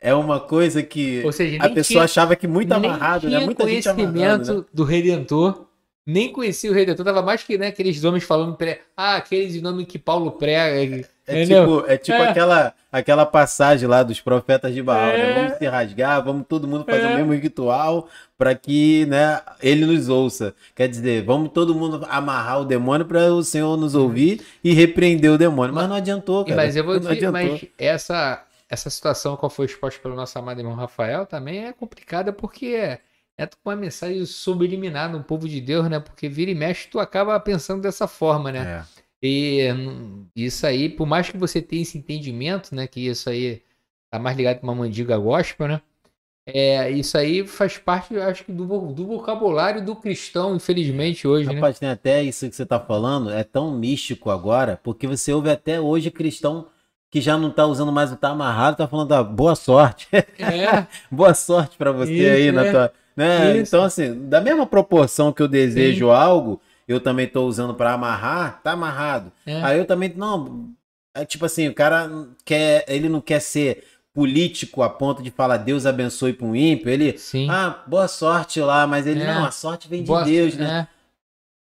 é uma coisa que seja, a pessoa tinha- achava que muito amarrado, né? Muita gente conhecimento né? do Redentor, nem conhecia o Redentor, tava mais que né, aqueles homens falando, pré, ah, aqueles nomes que Paulo prega. É entendeu? tipo, é tipo É. Aquela, aquela passagem lá dos profetas de Baal, né? É. Vamos se rasgar, vamos todo mundo fazer É. o mesmo ritual para que né, ele nos ouça. Quer dizer, vamos todo mundo amarrar o demônio para o Senhor nos ouvir e repreender o demônio. Mas não adiantou, cara. Mas eu vou dizer, mas essa, essa situação qual foi exposta pelo nosso amado irmão Rafael também é complicada porque é uma mensagem subliminar no povo de Deus, né? Porque vira e mexe, tu acaba pensando dessa forma, né? É. E hum, isso aí, por mais que você tenha esse entendimento, né? Que isso aí tá mais ligado com uma mandiga gospel, né? É, isso aí faz parte, eu acho que, do, do vocabulário do cristão, infelizmente, hoje, né? Rapaz, tem até isso que você tá falando, é tão místico agora, porque você ouve até hoje cristão que já não tá usando mais o tá amarrado, tá falando da boa sorte. É, boa sorte pra você Isso, aí na é. tua, né? Então assim, da mesma proporção que eu desejo algo, eu também tô usando pra amarrar, tá amarrado. é. Aí eu também não, é tipo assim, o cara quer, ele não quer ser político a ponto de falar Deus abençoe para um ímpio, ele Sim. ah, boa sorte lá, mas ele É. não, a sorte vem de Boa- Deus, né? é.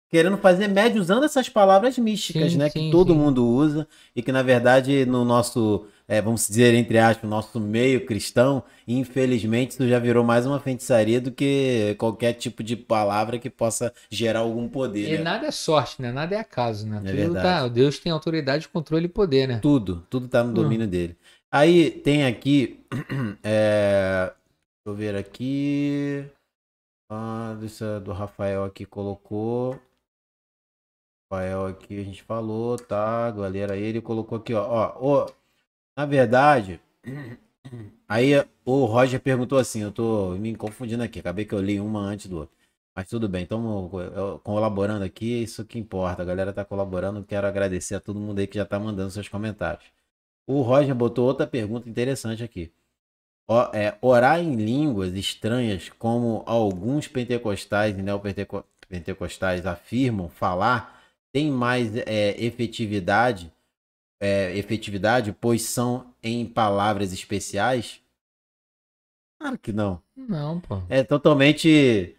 querendo fazer média usando essas palavras místicas, Sim, né? sim, que todo sim. mundo usa e que, na verdade, no nosso, é, vamos dizer, entre aspas, nosso meio cristão, infelizmente, isso já virou mais uma feitiçaria do que qualquer tipo de palavra que possa gerar algum poder. E né? nada é sorte, né? Nada é acaso, né? É Tudo verdade. tá, Deus tem autoridade, controle e poder, né? Tudo, tudo tá no Hum. domínio dele. Aí tem aqui, é, deixa eu ver aqui, ah, do Rafael aqui colocou, Rafael aqui a gente falou, tá, galera, ele colocou aqui, ó, ó, ó, na verdade, aí o Roger perguntou assim, eu tô me confundindo aqui, acabei que eu li uma antes do outro. Mas tudo bem, estamos colaborando aqui, isso que importa. A galera tá colaborando. Quero agradecer a todo mundo aí que já tá mandando seus comentários. O Roger botou outra pergunta interessante aqui. Ó, é, orar em línguas estranhas, como alguns pentecostais e neopentecostais afirmam falar, tem mais é, efetividade, é, efetividade, pois são em palavras especiais? Claro que não. Não, pô. É totalmente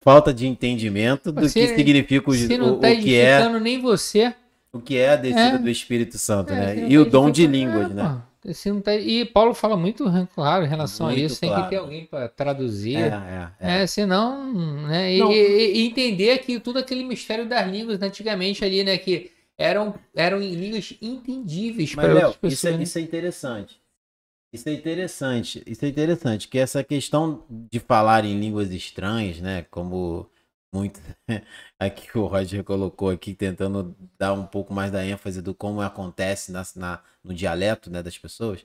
falta de entendimento do Você- que significa o, Se não o, tá o que é nem você. o que é a descida É. do Espírito Santo, é, né? E tá o dom de línguas, é, né? pô. Tá... E Paulo fala muito claro em relação Muito a isso. Tem claro. que ter alguém para traduzir. É, É, é, é. senão, né? E, e- e entender que tudo aquele mistério das línguas, né, antigamente ali, né, que eram, eram em línguas entendíveis Mas, para outras isso é, pessoas. né? isso é interessante. Isso é interessante. Isso é interessante, que essa questão de falar em línguas estranhas, né? Como muito aqui o Roger colocou aqui, tentando dar um pouco mais da ênfase do como acontece na, na- no dialeto né, das pessoas.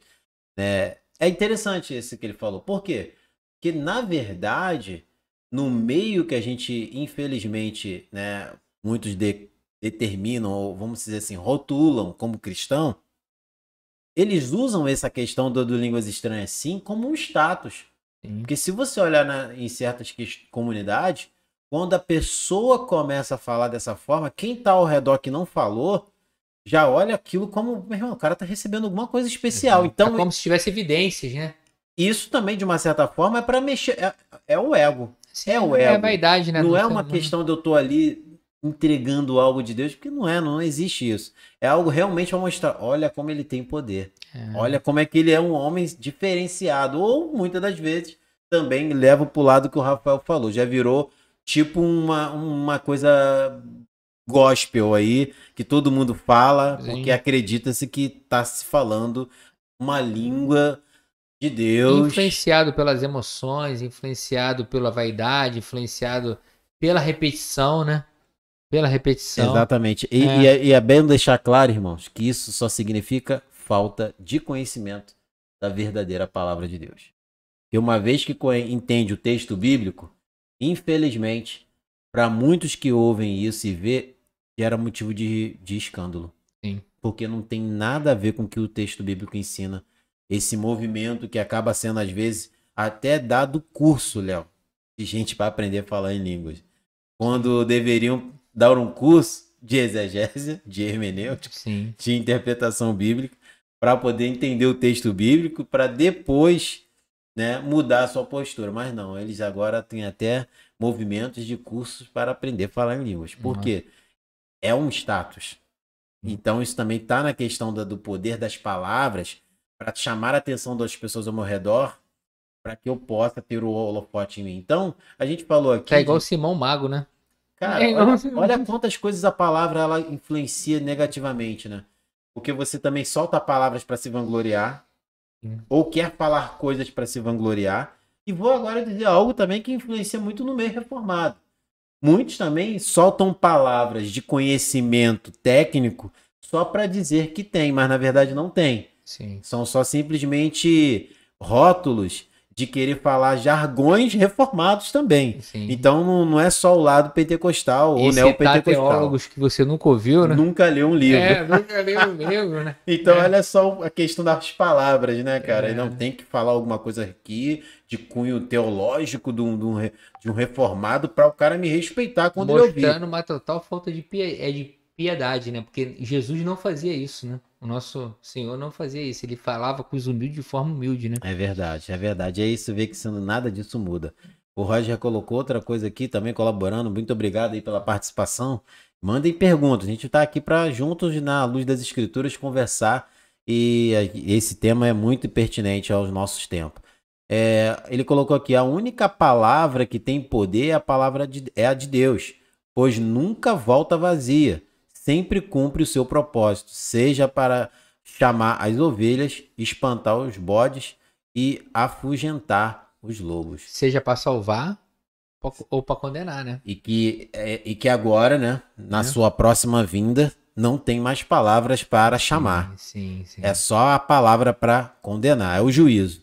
né? É interessante esse que ele falou. Por quê? Porque, na verdade, no meio que a gente, infelizmente, né, muitos de- determinam, ou vamos dizer assim, rotulam como cristão, eles usam essa questão do, do línguas estranhas sim como um status. Sim. Porque se você olhar na- em certas comunidades, quando a pessoa começa a falar dessa forma, quem tá ao redor que não falou, já olha aquilo como, meu irmão, o cara tá recebendo alguma coisa especial. Então, é como se tivesse evidências, né? isso também, de uma certa forma, é para mexer. É, é o ego. Sim, É o É ego. vaidade, né? Não é uma questão de eu tô ali entregando algo de Deus, porque não é, não existe isso. É algo realmente para mostrar, olha como ele tem poder. É. Olha como é que ele é um homem diferenciado. Ou muitas das vezes também leva pro lado que o Rafael falou. Já virou tipo uma, uma coisa gospel aí, que todo mundo fala, Sim. porque acredita-se que tá se falando uma língua de Deus. Influenciado pelas emoções, influenciado pela vaidade, influenciado pela repetição, né? Pela repetição. Exatamente. E É. e é, e é bem deixar claro, irmãos, que isso só significa falta de conhecimento da verdadeira palavra de Deus. E uma vez que entende o texto bíblico, infelizmente, para muitos que ouvem isso e vê, gera motivo de, de escândalo. Sim. Porque não tem nada a ver com o que o texto bíblico ensina. Esse movimento que acaba sendo, às vezes, até dado curso, Léo, de gente para aprender a falar em línguas. Quando deveriam dar um curso de exegese, de hermenêutica, Sim. de interpretação bíblica, para poder entender o texto bíblico, para depois né, mudar a sua postura. Mas não, eles agora têm até movimentos de cursos para aprender a falar em línguas. Por quê? É um status. Então, isso também está na questão da- do poder das palavras para chamar a atenção das pessoas ao meu redor para que eu possa ter o holofote em mim. Então, a gente falou aqui. Tá igual de- Simão Mago, né? Cara, É olha, olha quantas coisas a palavra ela influencia negativamente, né? Porque você também solta palavras para se vangloriar, Sim. ou quer falar coisas para se vangloriar. E vou agora dizer algo também que influencia muito no meio reformado. Muitos também soltam palavras de conhecimento técnico só para dizer que tem, mas na verdade não tem. Sim. São só simplesmente rótulos de querer falar jargões reformados também. Sim. Então não, não é só o lado pentecostal ou e neopentecostal. teólogos que você nunca ouviu, né? Nunca leu um livro. É, nunca leu um livro, né? Então, É. olha só a questão das palavras, né, cara? É. Não tem que falar alguma coisa aqui de cunho teológico de um, de um reformado para o cara me respeitar quando ele ouvir. Mostrando uma total falta de, é de piedade, né? Porque Jesus não fazia isso, né? O nosso Senhor não fazia isso. Ele falava com os humildes de forma humilde, né? É verdade, é verdade. É isso, vê que sendo nada disso muda. O Roger colocou outra coisa aqui também colaborando. Muito obrigado aí pela participação. Mandem perguntas. A gente está aqui para juntos na luz das escrituras conversar e esse tema é muito pertinente aos nossos tempos. É, ele colocou aqui a única palavra que tem poder é a palavra de, é a de Deus, pois nunca volta vazia, sempre cumpre o seu propósito, seja para chamar as ovelhas, espantar os bodes e afugentar os lobos. Seja para salvar ou para condenar, né? E que, é, e que agora, né, na É. sua próxima vinda, não tem mais palavras para chamar. Sim, sim. É só a palavra para condenar, é o juízo.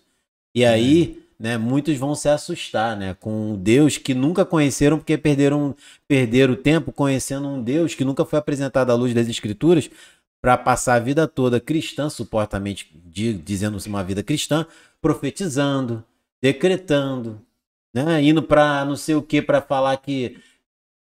E aí, né, muitos vão se assustar, né, com Deus que nunca conheceram porque perderam perderam o tempo conhecendo um Deus que nunca foi apresentado à luz das escrituras para passar a vida toda cristã, supostamente di- dizendo-se uma vida cristã, profetizando, decretando, né, indo para não sei o que para falar que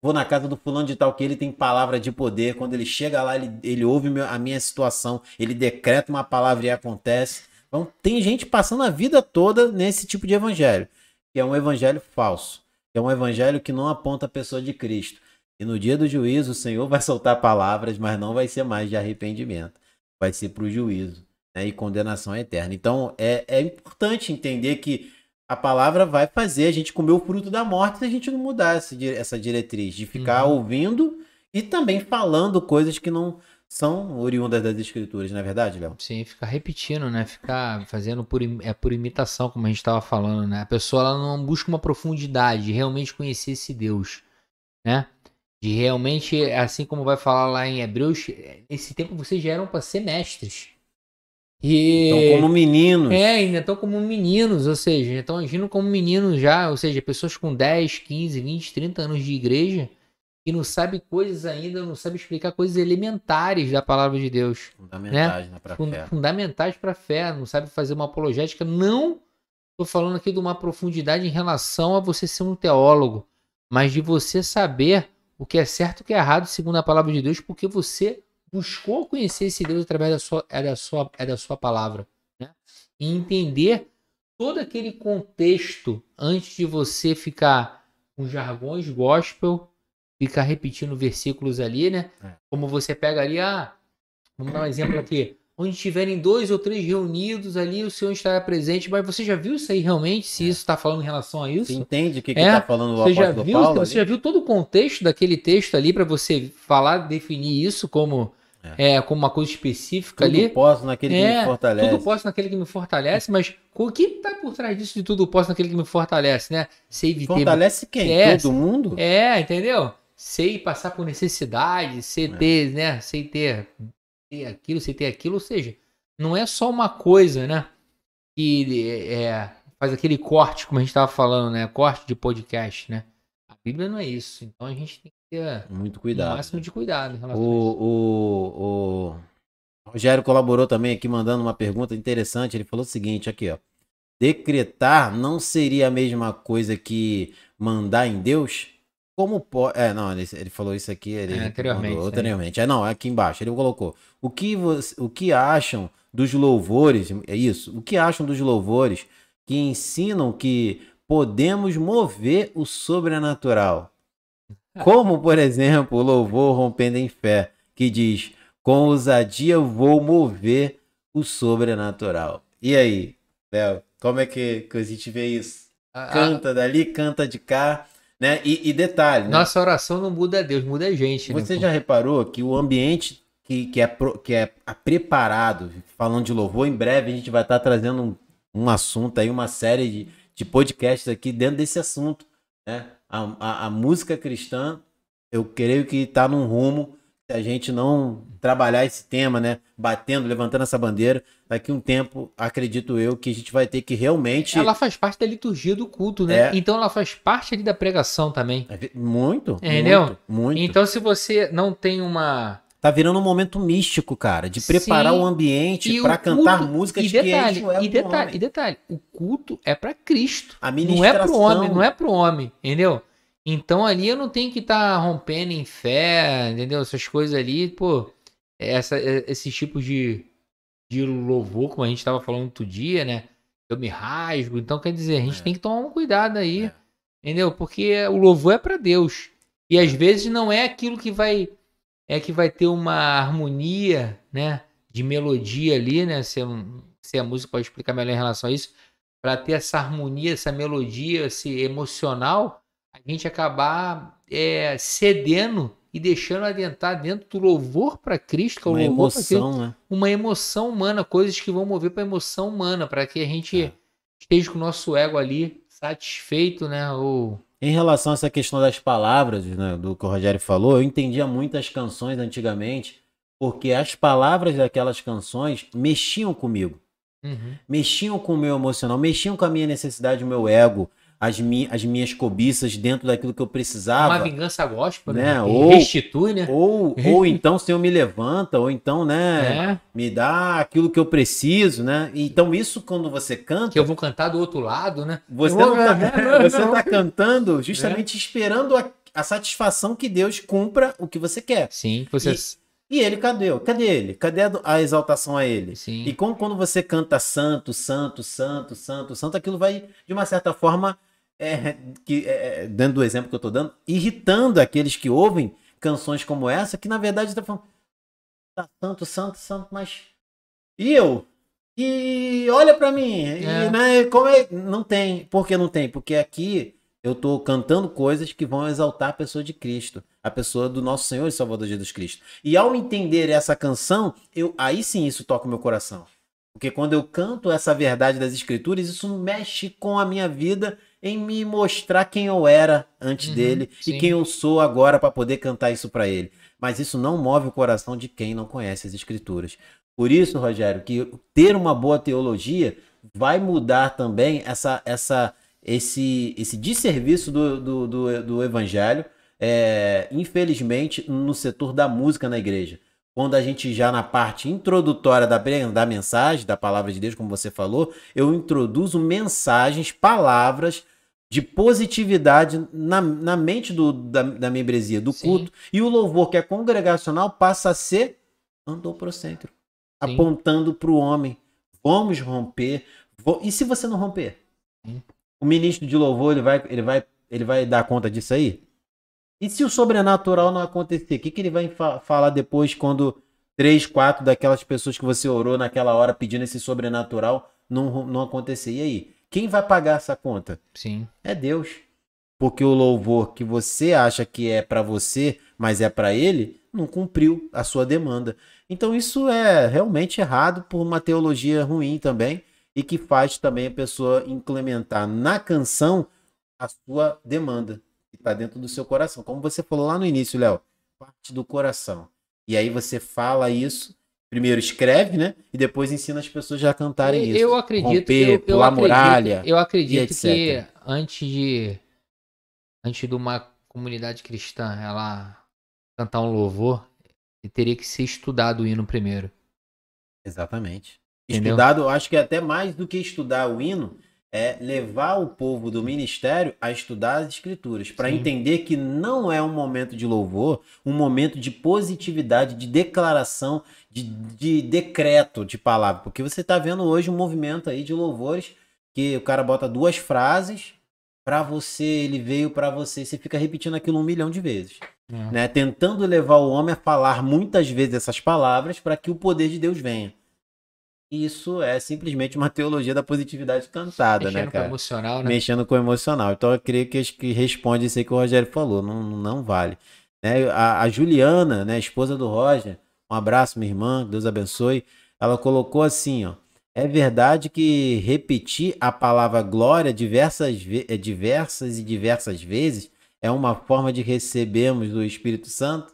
vou na casa do fulano de tal que ele tem palavra de poder. Quando ele chega lá, ele, ele ouve a minha situação, ele decreta uma palavra e acontece. Então, tem gente passando a vida toda nesse tipo de evangelho, que é um evangelho falso, que é um evangelho que não aponta a pessoa de Cristo. E no dia do juízo, o Senhor vai soltar palavras, mas não vai ser mais de arrependimento, vai ser para o juízo né, e condenação eterna. Então, é, é importante entender que a palavra vai fazer a gente comer o fruto da morte se a gente não mudar essa, di- essa diretriz, de ficar Uhum. ouvindo e também falando coisas que não são oriundas das escrituras, não é verdade, Léo? Sim, ficar repetindo, né? Ficar fazendo por, é por imitação, como a gente estava falando, né? A pessoa ela não busca uma profundidade, de realmente conhecer esse Deus, né? De realmente, assim como vai falar lá em Hebreus, nesse tempo vocês já eram para ser mestres. E Então, como meninos, é, ainda estão como meninos, ou seja, estão agindo como meninos já, ou seja, pessoas com 10, 15, 20, 30 anos de igreja que não sabe coisas ainda, não sabe explicar coisas elementares da palavra de Deus fundamentais né, para fé. fundamentais para a fé, não sabe fazer uma apologética. Não estou falando aqui de uma profundidade em relação a você ser um teólogo, mas de você saber o que é certo e o que é errado segundo a palavra de Deus, porque você buscou conhecer esse Deus através da sua, é da sua, é da sua palavra. Né? E entender todo aquele contexto antes de você ficar com jargões gospel, ficar repetindo versículos ali, né? É. Como você pega ali, ah, vamos dar um exemplo aqui. Onde estiverem dois ou três reunidos ali, o Senhor estará presente. Mas você já viu isso aí realmente? Se É. isso está falando em relação a isso? Você entende o que É, está falando o Você já, viu, Paulo? você ali? já viu todo o contexto daquele texto ali para você falar, definir isso como, é. como uma coisa específica Tudo ali? posso naquele que É, me fortalece. Tudo posso naquele que me fortalece, mas o que tá por trás disso de tudo posso naquele que me fortalece, né? Ter Fortalece quem? É, Todo mundo? é, entendeu? Sei passar por necessidade, sei É. ter, né? Sei ter, ter aquilo, sei ter aquilo. Ou seja, não é só uma coisa, né? Que é, faz aquele corte, como a gente estava falando, né? Corte de podcast, né? A Bíblia não é isso. Então a gente tem que ter Muito o cuidado. máximo de cuidado em relação a O, isso. o, o Rogério colaborou também aqui mandando uma pergunta interessante. Ele falou o seguinte aqui, ó. Decretar não seria a mesma coisa que mandar em Deus? Como pode. É, não, ele, ele falou isso aqui. Ele É, anteriormente, mandou anteriormente. É, não, é aqui embaixo. Ele colocou. O que, você, o que acham dos louvores? É isso? O que acham dos louvores que ensinam que podemos mover o sobrenatural. Como, por exemplo, o louvor Rompendo em Fé, que diz: Com ousadia vou mover o sobrenatural. E aí, Léo, como é que, que a gente vê isso? Canta dali, canta de cá, né? E, e detalhe, né? Nossa oração não muda a Deus, muda a gente. Você né? já reparou que o ambiente que, que, é, pro- que é preparado, falando de louvor, em breve a gente vai estar trazendo um, um assunto aí, uma série de, de podcasts aqui dentro desse assunto. Né? A, a, a música cristã, eu creio que está num rumo, se a gente não trabalhar esse tema, né? Batendo, levantando essa bandeira, daqui a um tempo, acredito eu, que a gente vai ter que realmente. Ela faz parte da liturgia do culto, né? É. Então ela faz parte ali da pregação também. Muito, Entendeu? muito, muito. Então se você não tem uma Tá virando um momento místico, cara, de preparar Sim. o ambiente para cantar culto- músicas e que detalhe, o ego e detalhe, homem. e detalhe, o culto é para Cristo. A Não é pro homem, não é pro homem, entendeu? Então ali eu não tenho que estar rompendo em fé, entendeu? Essas coisas ali, pô, essa, esses tipos de, de louvor, como a gente tava falando outro dia, né? Eu me rasgo. Então, quer dizer, a gente É. tem que tomar um cuidado aí, É. entendeu? Porque o louvor é para Deus. E às vezes não é aquilo que vai é que vai ter uma harmonia, né, de melodia ali, né? Se, se a música pode explicar melhor em relação a isso, para ter essa harmonia, essa melodia, esse emocional, a gente acabar é, cedendo e deixando adentrar dentro do louvor para Cristo, que é o uma louvor Cristo, emoção, né? uma emoção humana, coisas que vão mover para emoção humana, para que a gente É. esteja com o nosso ego ali satisfeito, né? Ou Em relação a essa questão das palavras, né, do que o Rogério falou, eu entendia muitas canções antigamente, porque as palavras daquelas canções mexiam comigo, Uhum. mexiam com o meu emocional, mexiam com a minha necessidade, o meu ego, as, mi as minhas cobiças dentro daquilo que eu uma precisava. vingança gospel, Né? né? Ou- restitui, né? Ou, ou então, Senhor me levanta, ou então, né, É, me dá aquilo que eu preciso, né? Então, isso quando você canta, que eu vou cantar do outro lado, né? você não vou- tá, né? você tá cantando justamente esperando a, a satisfação que Deus cumpra o que você quer. Sim, você. E ele, cadê? Cadê ele? Cadê a, a exaltação a ele? Sim. E como quando você canta santo, santo, santo, santo, santo, aquilo vai, de uma certa forma, é, que, é, dando do exemplo que eu tô dando, irritando aqueles que ouvem canções como essa, que na verdade tá falando, tá santo, santo, santo, mas. E eu? E olha pra mim, e, É. né, como é? Não tem. Por que não tem? Porque aqui eu tô cantando coisas que vão exaltar a pessoa de Cristo, a pessoa do nosso Senhor e Salvador Jesus Cristo. E ao entender essa canção, eu aí sim isso toca o meu coração. Porque quando eu canto essa verdade das escrituras, isso mexe com a minha vida em me mostrar quem eu era antes Uhum, dele sim. e quem eu sou agora para poder cantar isso para ele. Mas isso não move o coração de quem não conhece as escrituras. Por isso, Rogério, que ter uma boa teologia vai mudar também essa, essa, esse, esse desserviço do, do, do, do evangelho, é, infelizmente, no setor da música na igreja. Quando a gente já na parte introdutória da, da mensagem, da palavra de Deus, como você falou, eu introduzo mensagens, palavras de positividade na, na mente do, da, da membresia, do Sim. culto. E o louvor que é congregacional passa a ser Sim. apontando para o homem. Vamos romper. Vo- E se você não romper? Sim. O ministro de louvor ele vai, ele vai, ele vai dar conta disso aí? E se o sobrenatural não acontecer? O que, que ele vai fa- falar depois quando três, quatro daquelas pessoas que você orou naquela hora pedindo esse sobrenatural não, não acontecer? E aí? Quem vai pagar essa conta? Sim. É Deus. Porque o louvor que você acha que é para você, mas é para ele, não cumpriu a sua demanda. Então isso é realmente errado por uma teologia ruim também e que faz também a pessoa implementar na canção a sua demanda que está dentro do seu coração. Como você falou lá no início, Léo, parte do coração. E aí você fala isso, primeiro escreve, né? E depois ensina as pessoas já a cantarem isso. Eu acredito, Romper, eu, eu pular acredito, muralha, eu acredito etc. que antes de antes de uma comunidade cristã ela cantar um louvor, teria que ser estudado o hino primeiro. Exatamente. Entendeu? Estudado, eu acho que até mais do que estudar o hino, é levar o povo do ministério a estudar as escrituras, para entender que não é um momento de louvor, um momento de positividade, de declaração, de, de decreto de palavra. Porque você está vendo hoje um movimento aí de louvores que o cara bota duas frases, pra você, ele veio pra você. Você fica repetindo aquilo um milhão de vezes. É. Né? Tentando levar o homem a falar muitas vezes essas palavras para que o poder de Deus venha. Isso é simplesmente uma teologia da positividade cantada, Mexendo né, com o cara? emocional, né? Mexendo com o emocional. Então eu creio que que responde isso aí que o Rogério falou. Não, não vale. Né? A, a Juliana, né, esposa do Roger, um abraço, minha irmã, Deus abençoe. Ela colocou assim, ó. É verdade que repetir a palavra glória diversas, ve- eh, diversas e diversas vezes é uma forma de recebermos do Espírito Santo?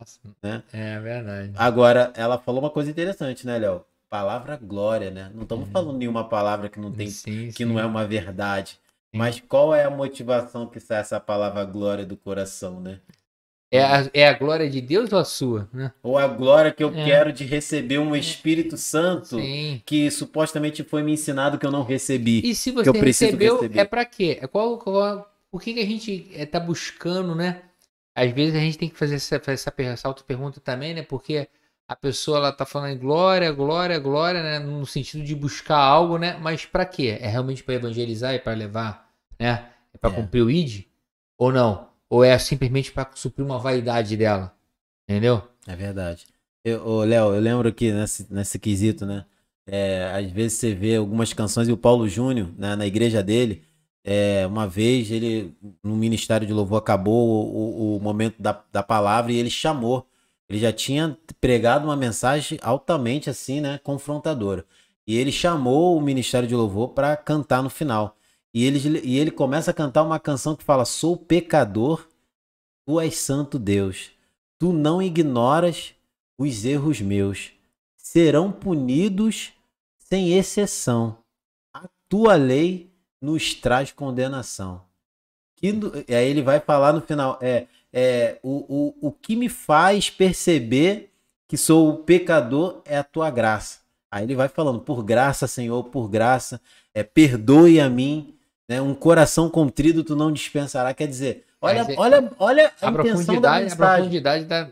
Nossa, né? É verdade. Agora, ela falou uma coisa interessante, né, Léo? Palavra glória, né? Não estamos falando nenhuma palavra que não tem, sim, que sim. não é uma verdade. Sim. Mas qual é a motivação que sai essa palavra glória do coração, né? É a, é a glória de Deus ou a sua, né? Ou a glória que eu É. quero de receber um Espírito Santo Sim. que supostamente foi me ensinado que eu não recebi. E se que você eu preciso recebeu, receber. é pra quê? É qual, qual, por que, que a gente é, tá buscando, né? Às vezes a gente tem que fazer essa, essa, essa auto-pergunta também, né? Porque a pessoa ela tá falando em glória, glória, glória, né? No sentido de buscar algo, né? Mas pra quê? É realmente pra evangelizar e pra levar, né? É pra É. cumprir o ID? Ou não? Ou é simplesmente pra suprir uma vaidade dela? Entendeu? É verdade. Eu, ô, Léo, eu lembro que nesse, nesse quesito, né? é, às vezes você vê algumas canções e o Paulo Júnior, né, na igreja dele, é, uma vez ele, no Ministério de Louvor, acabou o, o- o momento da, da palavra e ele chamou. Ele já tinha pregado uma mensagem altamente assim, né, confrontadora. E ele chamou o Ministério de Louvor para cantar no final. E ele, e ele começa a cantar uma canção que fala: Sou pecador, tu és santo Deus. Tu não ignoras os erros meus. Serão punidos sem exceção. A tua lei nos traz condenação. Que, e aí ele vai falar no final: é, é o, o, o que me faz perceber que sou o pecador é a tua graça. Aí ele vai falando: por graça, Senhor, por graça, é, perdoe a mim. Né, um coração contrido tu não dispensará. Quer dizer, olha, Mas é- olha, olha a, A intenção da profundidade, a profundidade da,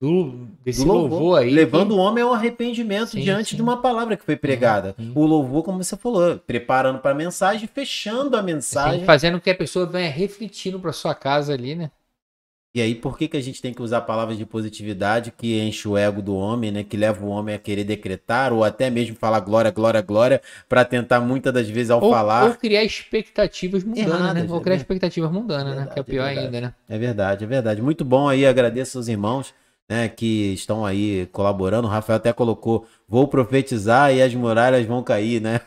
do, desse do louvor, louvor, aí. levando o homem ao arrependimento Sim, diante sim. de uma palavra que foi pregada. sim. O louvor, como você falou, preparando para a mensagem, fechando a mensagem. Fazendo com que a pessoa venha refletindo pra sua casa ali, né? E aí, por que, que a gente tem que usar palavras de positividade que enche o ego do homem, né? Que leva o homem a querer decretar ou até mesmo falar glória, glória, glória, para tentar muitas das vezes ao Ou, falar. ou criar expectativas mundanas, Erradas, né? Ou é criar ver- expectativas mundanas, né? Verdade, Que é é pior verdade. ainda, né? É verdade, é verdade. Muito bom aí, agradeço aos irmãos. Né, que estão aí colaborando. O Rafael até colocou: vou profetizar e as muralhas vão cair, né?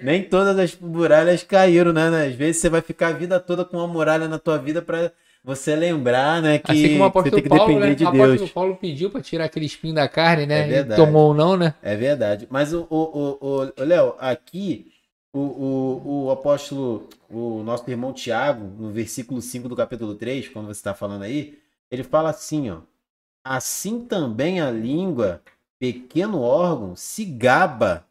Nem todas as muralhas caíram, né? Às vezes você vai ficar a vida toda com uma muralha na tua vida pra você lembrar, né? Que assim como o você tem que Paulo, depender né? de o apóstolo Deus. Paulo pediu pra tirar aquele espinho da carne, né? É e tomou ou não, né? É verdade. Mas o, o, o, o- o Léo, aqui o, o, o apóstolo, o nosso irmão Tiago, no versículo 5 do capítulo 3, quando você está falando aí, ele fala assim, ó. Assim também a língua, pequeno órgão, se gaba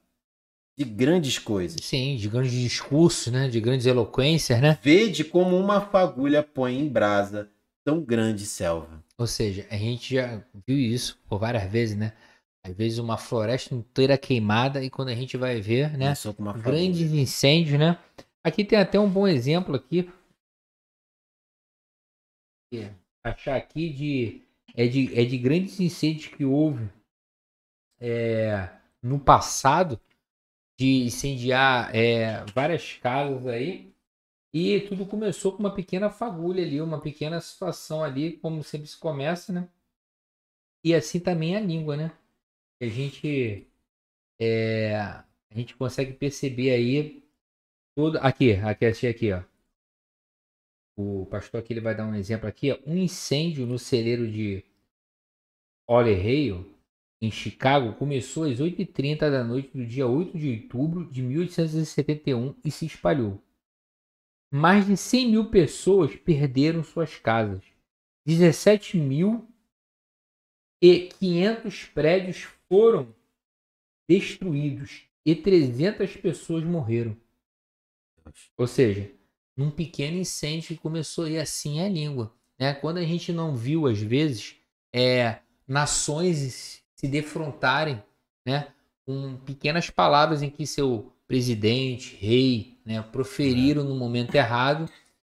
de grandes coisas. Sim, de grandes discursos, né? De grandes eloquências, né? Vede como uma fagulha põe em brasa tão grande selva. Ou seja, a gente já viu isso por várias vezes, né? Às vezes uma floresta inteira queimada e quando a gente vai ver, né? Grandes incêndios, né? Aqui tem até um bom exemplo aqui. É, Achar aqui de é de, é de grandes incêndios que houve é, no passado de incendiar é, várias casas aí e tudo começou com uma pequena fagulha ali, uma pequena situação ali, como sempre se começa, né? E assim também a língua, né? A gente é, a gente consegue perceber aí tudo aqui, aqui, aqui, ó. O pastor aqui ele vai dar um exemplo aqui, ó. um incêndio no celeiro de Olereio, em Chicago, começou às 8h30 da noite do dia 8 de outubro de 1871 e se espalhou. Mais de 100 mil pessoas perderam suas casas. 17 mil e 500 prédios foram destruídos e 300 pessoas morreram. Ou seja, num pequeno incêndio que começou e assim é a língua. Né? Quando a gente não viu, às vezes, é, nações se defrontarem né? com pequenas palavras em que seu presidente, rei, né, proferiram no momento errado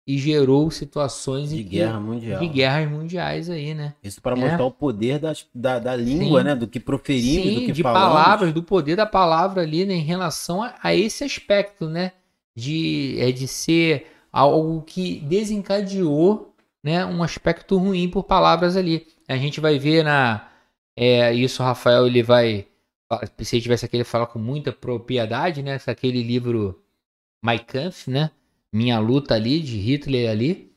e gerou situações De em que- guerra mundial. de guerras mundiais aí, né? Isso para É. mostrar o poder das- da, da língua, Sim. né? Do que proferimos, Sim, do que de falamos. palavras, do poder da palavra ali, né, em relação a, a esse aspecto, né? De, é de ser algo que desencadeou né, um aspecto ruim por palavras ali. A gente vai ver na. É, isso Rafael ele vai. Se ele tivesse aqui, ele fala com muita propriedade, né? Aquele livro My Kampf, né? Minha luta ali, de Hitler ali,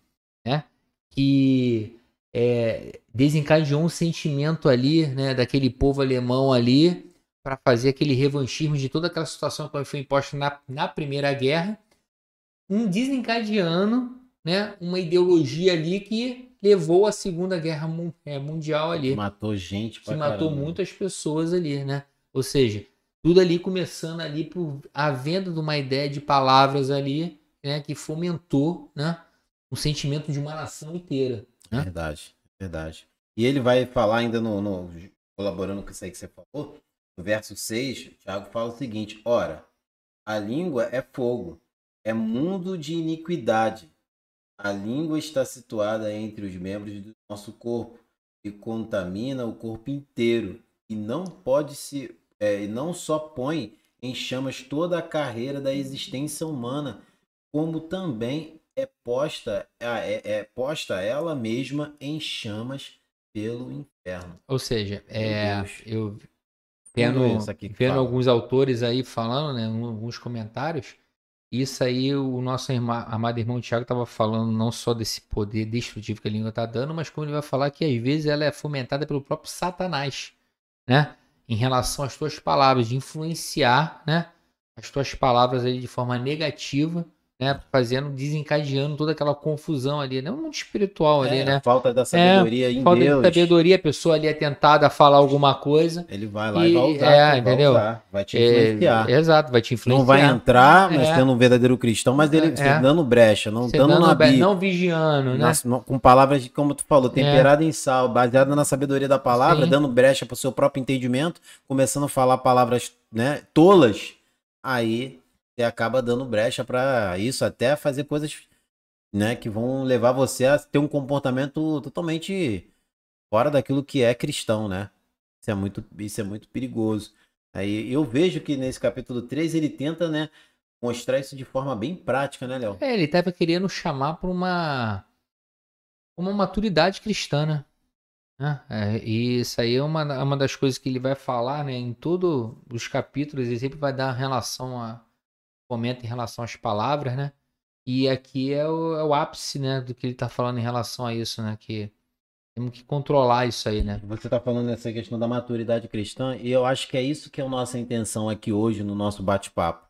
né? Que é, desencadeou um sentimento ali, né? Daquele povo alemão ali, para fazer aquele revanchismo de toda aquela situação que foi imposta na, na Primeira Guerra, um desencadeando, né? Uma ideologia ali que levou à Segunda Guerra é, Mundial ali Matou gente que pra matou caramba. muitas pessoas ali, né? Ou seja, tudo ali começando ali por a venda de uma ideia de palavras ali, né, que fomentou, né, um sentimento de uma nação inteira. né? Verdade, verdade. E ele vai falar ainda no, no- colaborando com isso aí que você falou, no verso 6, o Tiago fala o seguinte: ora, a língua é fogo, é mundo de iniquidade. A língua está situada entre os membros do nosso corpo e contamina o corpo inteiro e não pode se é, não só põe em chamas toda a carreira da existência humana, como também é posta é, é posta ela mesma em chamas pelo inferno. Ou seja, é, eu vendo, vendo fala. alguns autores aí falando, né, alguns comentários, isso aí o nosso irmã, amado irmão Tiago estava falando não só desse poder destrutivo que a língua está dando, mas como ele vai falar que às vezes ela é fomentada pelo próprio Satanás, né? Em relação às tuas palavras, de influenciar, né? As tuas palavras ali de forma negativa, né? Fazendo, desencadeando toda aquela confusão ali, né? Um mundo espiritual ali, É, né? falta da sabedoria em Falta Deus. de sabedoria, a pessoa ali é tentada a falar alguma coisa. Ele vai lá e, E- vai usar, é, vai entendeu? usar, vai te É, influenciar. exato, vai te influenciar. Não vai entrar, mas É. sendo um verdadeiro cristão, mas ele É. dando brecha, não dando na Bíblia. não vigiando, né? Nas- com palavras, de, como tu falou, temperada em sal, baseada na sabedoria da palavra, Sim. dando brecha para o seu próprio entendimento, começando a falar palavras né, tolas, aí você acaba dando brecha para isso, até fazer coisas né, que vão levar você a ter um comportamento totalmente fora daquilo que é cristão, né? Isso é muito, isso é muito perigoso. Aí eu vejo que nesse capítulo 3 ele tenta, né, mostrar isso de forma bem prática, né, Léo? É, ele estava querendo chamar para uma uma maturidade cristã, né? Né? É, e isso aí é uma, uma das coisas que ele vai falar, né? Em todos os capítulos, ele sempre vai dar relação a comenta em relação às palavras, né? E aqui é o, é o ápice, né, do que ele está falando em relação a isso, né? Que temos que controlar isso aí, né? Você está falando nessa questão da maturidade cristã, e eu acho que é isso que é a nossa intenção aqui hoje no nosso bate-papo.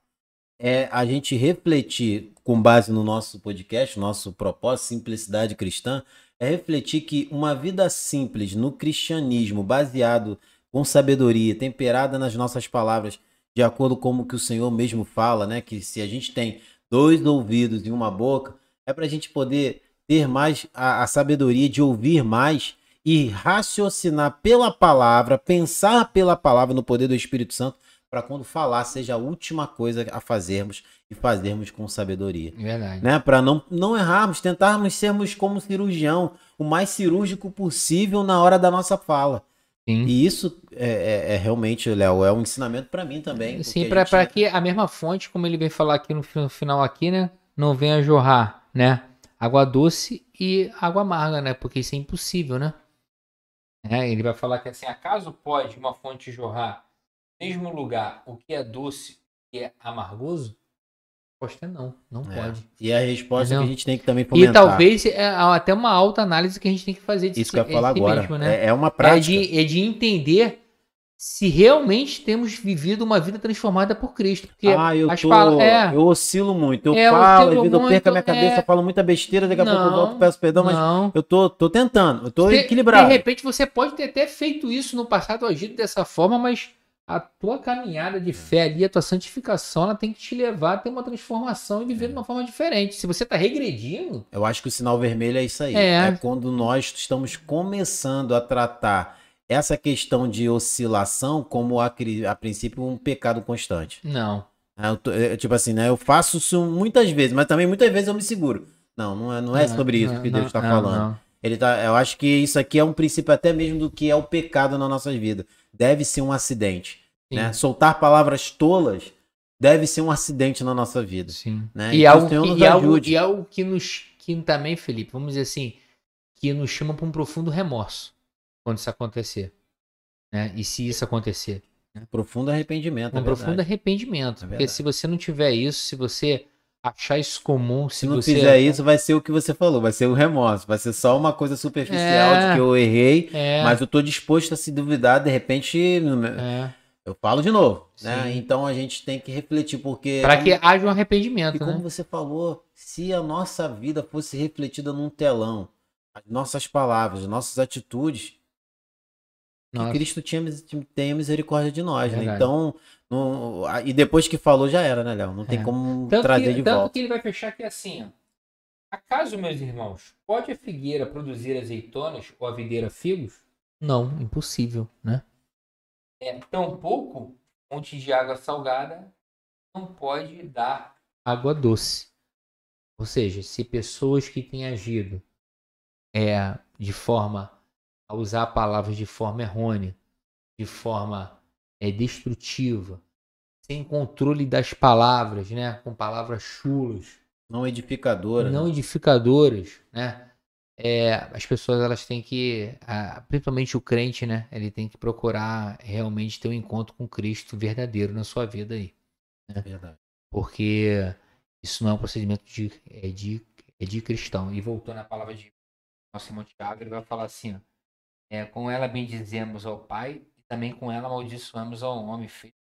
É a gente refletir, com base no nosso podcast, nosso propósito, simplicidade cristã, é refletir que uma vida simples no cristianismo, baseado com sabedoria, temperada nas nossas palavras, de acordo com o que o Senhor mesmo fala, né? Que se a gente tem dois ouvidos e uma boca, é para a gente poder ter mais a, a sabedoria de ouvir mais e raciocinar pela palavra, pensar pela palavra no poder do Espírito Santo, para quando falar seja a última coisa a fazermos e fazermos com sabedoria. Verdade. Né? Para não, não errarmos, tentarmos sermos como cirurgião, o mais cirúrgico possível na hora da nossa fala. Sim. E isso é, é- é realmente, Léo, é um ensinamento para mim também. Sim, para gente- que a mesma fonte, como ele vem falar aqui no final aqui, né, não venha jorrar, né, água doce e água amarga, né, porque isso é impossível, né? É, ele vai falar que assim, acaso pode uma fonte jorrar no mesmo lugar o que é doce e é amargoso? A resposta é não, não É. pode. E a resposta Entendeu? que a gente tem que também E fomentar. talvez é até uma alta análise que a gente tem que fazer de Isso si- que eu ia falar si agora. mesmo, né? é, é uma É prática. de, é de entender se realmente temos vivido uma vida transformada por Cristo. Porque ah, eu, tô, é, eu oscilo muito. Eu É, eu falo, vezes eu perco a minha cabeça, é. falo muita besteira, daqui a pouco eu Não, volto, peço perdão, mas não. eu tô, tô tentando, eu tô De- equilibrado. De repente você pode ter até feito isso no passado, agido dessa forma, mas a tua caminhada de fé ali, a tua santificação, ela tem que te levar a ter uma transformação e viver de uma forma diferente. Se você tá regredindo, Eu acho que o sinal vermelho é isso aí. É. É, quando nós estamos começando a tratar essa questão de oscilação como a, a princípio um pecado constante. não. Eu tô- é, tipo assim, né? Eu faço isso muitas vezes, mas também muitas vezes eu me seguro. Não, não é, não é sobre isso que Deus está falando. não. Ele tá, eu acho que isso aqui é um princípio até mesmo do que é o pecado nas nossas vidas. Deve ser um acidente. Né? Soltar palavras tolas deve ser um acidente na nossa vida. sim. Né? E, Então, algo o Senhor que, nos e, algo, ajude. e algo que nos que também, Felipe, vamos dizer assim, que nos chama para um profundo remorso quando isso acontecer. Né? E se isso acontecer. Profundo arrependimento. Um é profundo arrependimento. É porque se você não tiver isso, se você achar isso comum, se, Se não você. fizer isso, vai ser o que você falou, vai ser o remorso, vai ser só uma coisa superficial É. de que eu errei, É, mas eu tô disposto a se duvidar, de repente, é. eu falo de novo, né? Sim. Então a gente tem que refletir, porque... Para que como- haja um E arrependimento, como né? você falou, se a nossa vida fosse refletida num telão, as nossas palavras, as nossas atitudes, que Cristo tinha, tenha misericórdia de nós, né? Então, não- e depois que falou, já era, né, Léo? Não tem É. como Tanto, trazer que, de tanto volta. que ele vai fechar aqui assim, ó. Acaso, meus irmãos, pode a figueira produzir azeitonas ou a videira figos? Não, impossível, né? É, tampouco fonte de água salgada não pode dar água doce. Ou seja, se pessoas que têm agido é, de forma a usar palavras de forma errônea, de forma é, destrutiva, sem controle das palavras, né? com palavras chulas, Não edificadora. não né? edificadoras, né? É, as pessoas elas têm que, principalmente o crente, né? Ele tem que procurar realmente ter um encontro com Cristo verdadeiro na sua vida aí, Verdade. porque isso não é um procedimento de é de, é de cristão. E voltando à palavra de nosso irmão Tiago, ele vai falar assim: ó, é, com ela bendizemos ao Pai também com ela amaldiçoamos ao homem feito.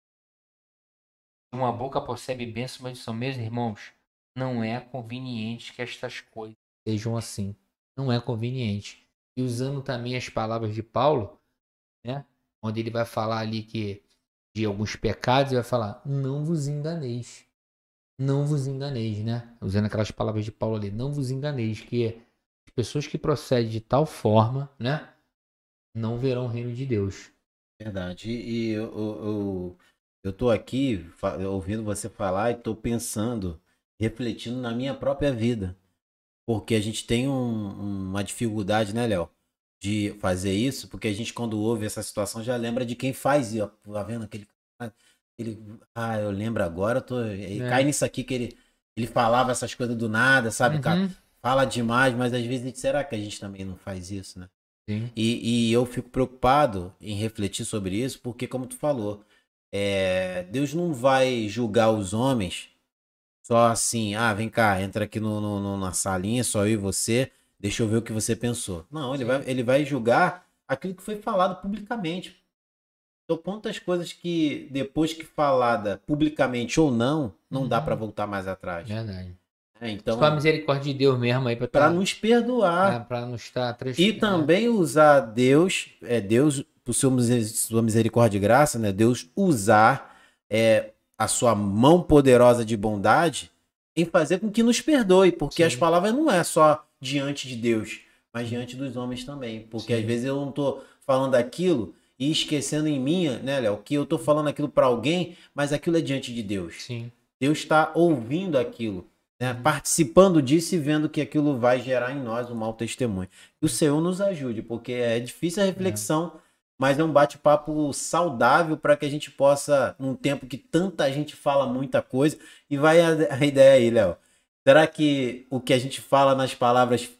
Uma boca percebe bênção maldição. Meus irmãos, não é conveniente que estas coisas sejam assim. Não é conveniente. E usando também as palavras de Paulo, né? Onde ele vai falar ali que de alguns pecados, ele vai falar: não vos enganeis. Não vos enganeis, né? Usando aquelas palavras de Paulo ali, não vos enganeis, que as pessoas que procedem de tal forma, né? Não verão o reino de Deus. Verdade. E, eu, eu, eu, tô aqui ouvindo você falar e tô pensando, refletindo na minha própria vida. Porque a gente tem um- uma dificuldade, né, Léo? De fazer isso, porque a gente, quando ouve essa situação, já lembra de quem faz. E, ó, tá vendo aquele. cara, Ele, ah, eu lembro agora, eu tô, e É. cai nisso aqui que ele, ele falava essas coisas do nada, sabe, cara? Uhum. Fala demais, mas às vezes, será que a gente também não faz isso, né? E, e eu fico preocupado em refletir sobre isso, porque, como tu falou, é, Deus não vai julgar os homens só assim, ah, vem cá, entra aqui no, no- no- na salinha, só eu e você, deixa eu ver o que você pensou. Não, ele Sim. vai, ele vai julgar aquilo que foi falado publicamente. Então, quantas coisas que, depois que falada publicamente ou não, não dá Uhum. para voltar mais atrás. Verdade. É, então, Só a misericórdia de Deus mesmo aí para tá- nos perdoar. pra não estar três- E também usar Deus, é Deus, por sua misericórdia e graça, né? Deus usar é, a sua mão poderosa de bondade em fazer com que nos perdoe, porque Sim. as palavras não é só diante de Deus, mas diante dos homens também. Porque Sim. às vezes eu não tô falando aquilo e esquecendo em mim, né, Léo, que eu tô falando aquilo para alguém, mas aquilo é diante de Deus. Sim. Deus está ouvindo aquilo, né? participando disso e vendo que aquilo vai gerar em nós um mau testemunho. Que o Senhor nos ajude, porque é difícil a reflexão, mas é um bate-papo saudável para que a gente possa, num tempo que tanta gente fala muita coisa, e vai a, a ideia aí, Léo. Será que o que a gente fala nas palavras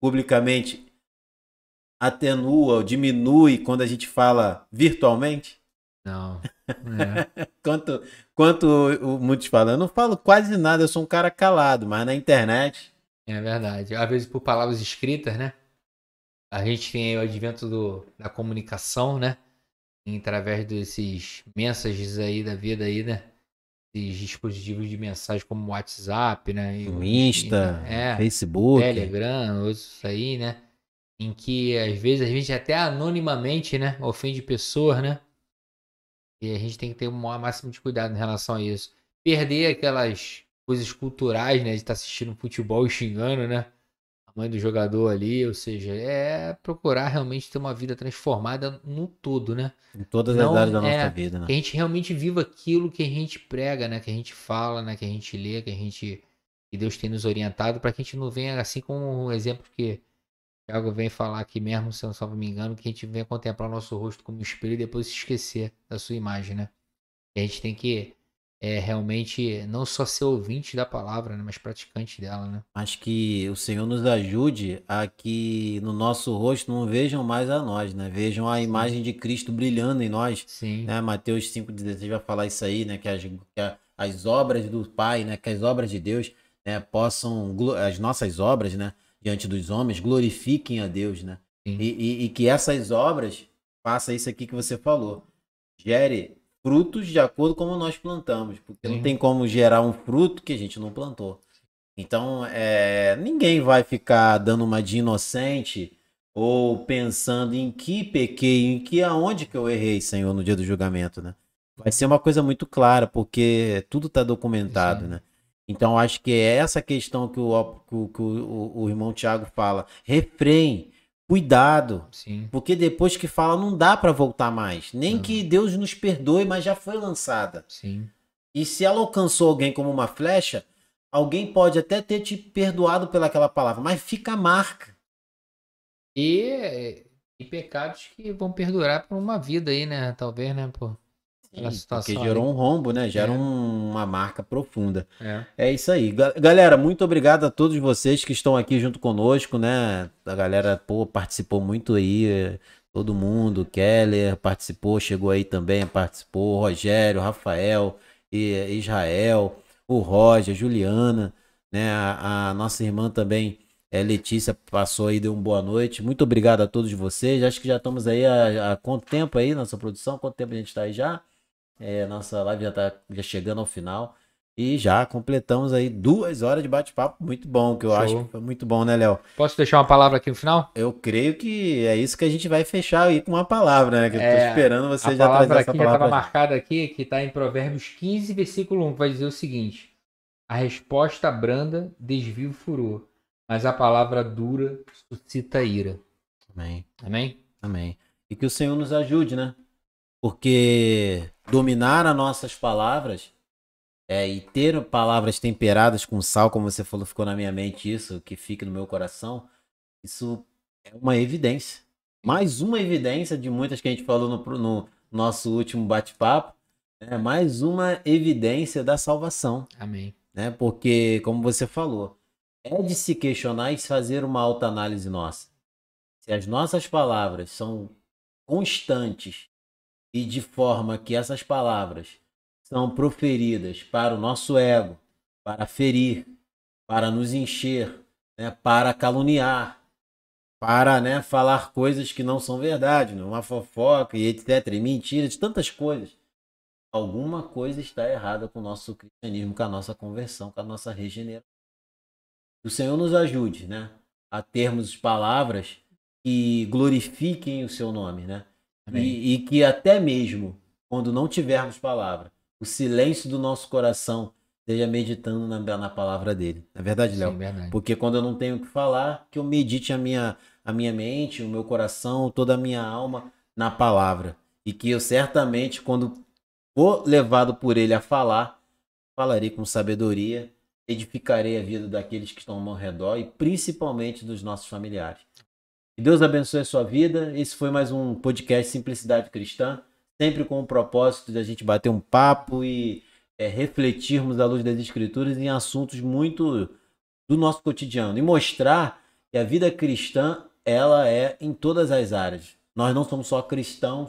publicamente atenua ou diminui quando a gente fala virtualmente? Não. É. Quanto, quanto o- muitos falam, eu não falo quase nada, eu sou um cara calado, mas na internet. É verdade. Às vezes por palavras escritas, né? A gente tem aí o advento do, da comunicação, né? E através desses mensagens aí da vida aí, né? Esses dispositivos de mensagem como WhatsApp, né? E O Insta, é, Facebook. Telegram, outros aí, né? Em que às vezes a gente até anonimamente, né? Ofende pessoas, né? E a gente tem que ter o máximo de cuidado em relação a isso. Perder aquelas coisas culturais, né? De estar assistindo futebol e xingando, né? a mãe do jogador ali, ou seja, é procurar realmente ter uma vida transformada no todo, né? Em todas Não, as áreas da é, nossa vida, né? Que a gente realmente viva aquilo que a gente prega, né? Que a gente fala, né? Que a gente lê, que a gente que Deus tem nos orientado para que a gente não venha assim como um exemplo que o Thiago vem falar aqui mesmo, se eu não me engano, que a gente venha contemplar o nosso rosto como espelho e depois se esquecer da sua imagem, né? Que a gente tem que é, realmente não só ser ouvinte da palavra, né? Mas praticante dela, né? Mas que o Senhor nos ajude a que no nosso rosto não vejam mais a nós, né? Vejam a imagem de Cristo brilhando em nós. Sim. né? Mateus 5,16 vai falar isso aí, né? Que as, que as obras do Pai, né? Que as obras de Deus né? possam, as nossas obras, né? Diante dos homens, glorifiquem a Deus, né? E, e- e que essas obras, faça isso aqui que você falou, gere frutos de acordo com como nós plantamos. Porque não Sim. tem como gerar um fruto que a gente não plantou. Então, é, ninguém vai ficar dando uma de inocente ou pensando em que pequei, em que aonde que eu errei, Senhor, no dia do julgamento, né? Vai ser uma coisa muito clara, porque tudo está documentado, Sim. né? Então, acho que é essa questão que o, que o, que o, o irmão Tiago fala. Refrém, cuidado, Sim. porque depois que fala não dá para voltar mais. Nem Não. que Deus nos perdoe, mas já foi lançada. Sim. E se ela alcançou alguém como uma flecha, alguém pode até ter te perdoado pelaquela palavra, mas fica a marca. E, e pecados que vão perdurar por uma vida aí, né? Talvez, né? Por, situação. Porque gerou um rombo, né? Gera É. um- uma marca profunda. É. É isso aí. Ga- Galera, muito obrigado a todos vocês que estão aqui junto conosco, né? A galera, pô, participou muito aí. Todo mundo, Keller participou, chegou aí também, participou, Rogério, Rafael, e- Israel, o Roger, Juliana, né? A, a nossa irmã também, é, Letícia, passou aí, deu uma boa noite. Muito obrigado a todos vocês. Acho que já estamos aí há, há quanto tempo aí, nossa produção? Quanto tempo a gente está aí já? É, nossa live já está já chegando ao final. E já completamos aí duas horas de bate-papo muito bom, que eu Show. acho que foi muito bom, né, Léo? Posso deixar uma palavra aqui no final? Eu creio que é isso que a gente vai fechar aí com uma palavra, né? Que eu tô É, esperando você a já trazer palavra essa aqui já estava palavra. gente. marcada aqui, que está em Provérbios 15, versículo 1, que vai dizer o seguinte: A resposta branda desvia o furor, mas a palavra dura suscita ira. Amém, Amém? amém. E que o Senhor nos ajude, né? Porque dominar as nossas palavras é, e ter palavras temperadas com sal, como você falou, ficou na minha mente isso, que fica no meu coração, isso é uma evidência. Mais uma evidência de muitas que a gente falou no, no nosso último bate-papo, é mais uma evidência da salvação. Amém. né? Porque, como você falou, é de se questionar e fazer uma autoanálise nossa. Se as nossas palavras são constantes e de forma que essas palavras são proferidas para o nosso ego, para ferir, para nos encher, né? para caluniar, para né, falar coisas que não são verdade, né? uma fofoca e etc, e mentiras, tantas coisas alguma coisa está errada com o nosso cristianismo, com a nossa conversão, com a nossa regeneração. Que o Senhor nos ajude, né, a termos palavras que glorifiquem o seu nome, né? E, e que até mesmo quando não tivermos palavra, o silêncio do nosso coração esteja meditando na, na palavra dele. É verdade, Léo? Porque quando eu não tenho o que falar, que eu medite a minha, a minha mente, o meu coração, toda a minha alma na palavra. E que eu certamente, quando for levado por ele a falar, falarei com sabedoria, edificarei a vida daqueles que estão ao meu redor e principalmente dos nossos familiares. Que Deus abençoe a sua vida. Esse foi mais um podcast Simplicidade Cristã, sempre com o propósito de a gente bater um papo e é, refletirmos à luz das Escrituras em assuntos muito do nosso cotidiano e mostrar que a vida cristã ela é em todas as áreas. Nós não somos só cristãos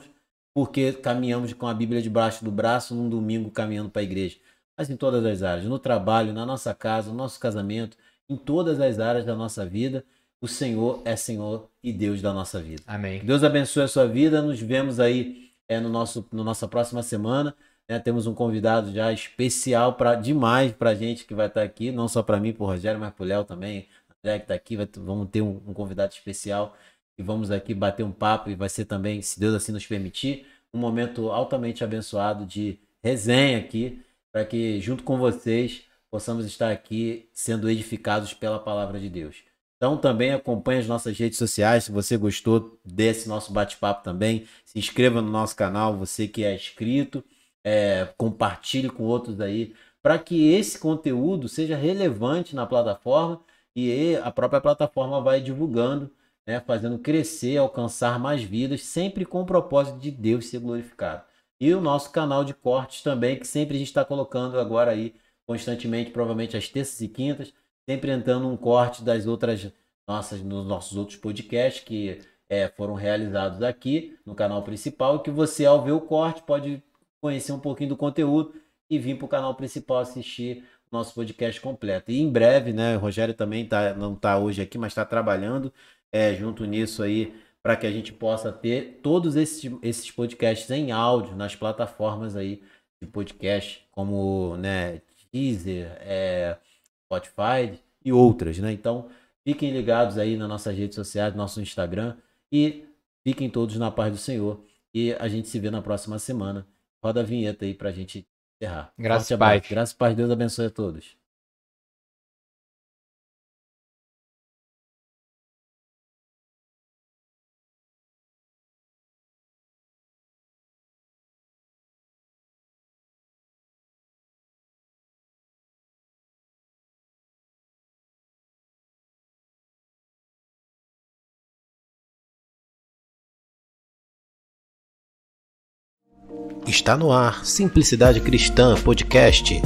porque caminhamos com a Bíblia debaixo do braço num domingo caminhando para a igreja, mas em todas as áreas, no trabalho, na nossa casa, no nosso casamento, em todas as áreas da nossa vida, o Senhor é Senhor e Deus da nossa vida. Amém. Que Deus abençoe a sua vida. Nos vemos aí é, no nosso, no nossa próxima semana. né? Temos um convidado já especial para demais para gente que vai estar aqui, não só para mim, para o Rogério, mas para o Léo também. André que está aqui, vai, vamos ter um, um convidado especial e vamos aqui bater um papo e vai ser também, se Deus assim nos permitir, um momento altamente abençoado de resenha aqui, para que junto com vocês possamos estar aqui sendo edificados pela palavra de Deus. Então também acompanhe as nossas redes sociais. Se você gostou desse nosso bate-papo também, se inscreva no nosso canal. Você que é inscrito, é, compartilhe com outros aí, para que esse conteúdo seja relevante na plataforma e a própria plataforma vai divulgando, né, fazendo crescer, alcançar mais vidas, sempre com o propósito de Deus ser glorificado. E o nosso canal de cortes também, que sempre a gente está colocando agora aí constantemente, provavelmente às terças e quintas, sempre entrando um corte das outras nossas, nos nossos outros podcasts que é, foram realizados aqui no canal principal, que você, ao ver o corte, pode conhecer um pouquinho do conteúdo e vir para o canal principal assistir nosso podcast completo. E em breve, né, o Rogério também tá, não está hoje aqui, mas está trabalhando é, junto nisso aí para que a gente possa ter todos esses, esses podcasts em áudio nas plataformas aí de podcast, como né, Deezer, é, Spotify e outras, né? Então, fiquem ligados aí nas nossas redes sociais, nosso Instagram e fiquem todos na paz do Senhor. E a gente se vê na próxima semana. Roda a vinheta aí para a gente encerrar. Graças a Pai. Graças a. Deus abençoe a todos. Está no ar Simplicidade Cristã Podcast.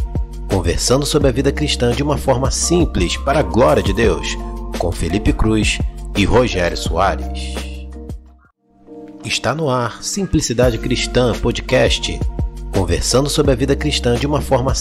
Conversando sobre a vida cristã de uma forma simples para a glória de Deus, com Felipe Cruz e Rogério Soares. Está no ar Simplicidade Cristã Podcast. Conversando sobre a vida cristã de uma forma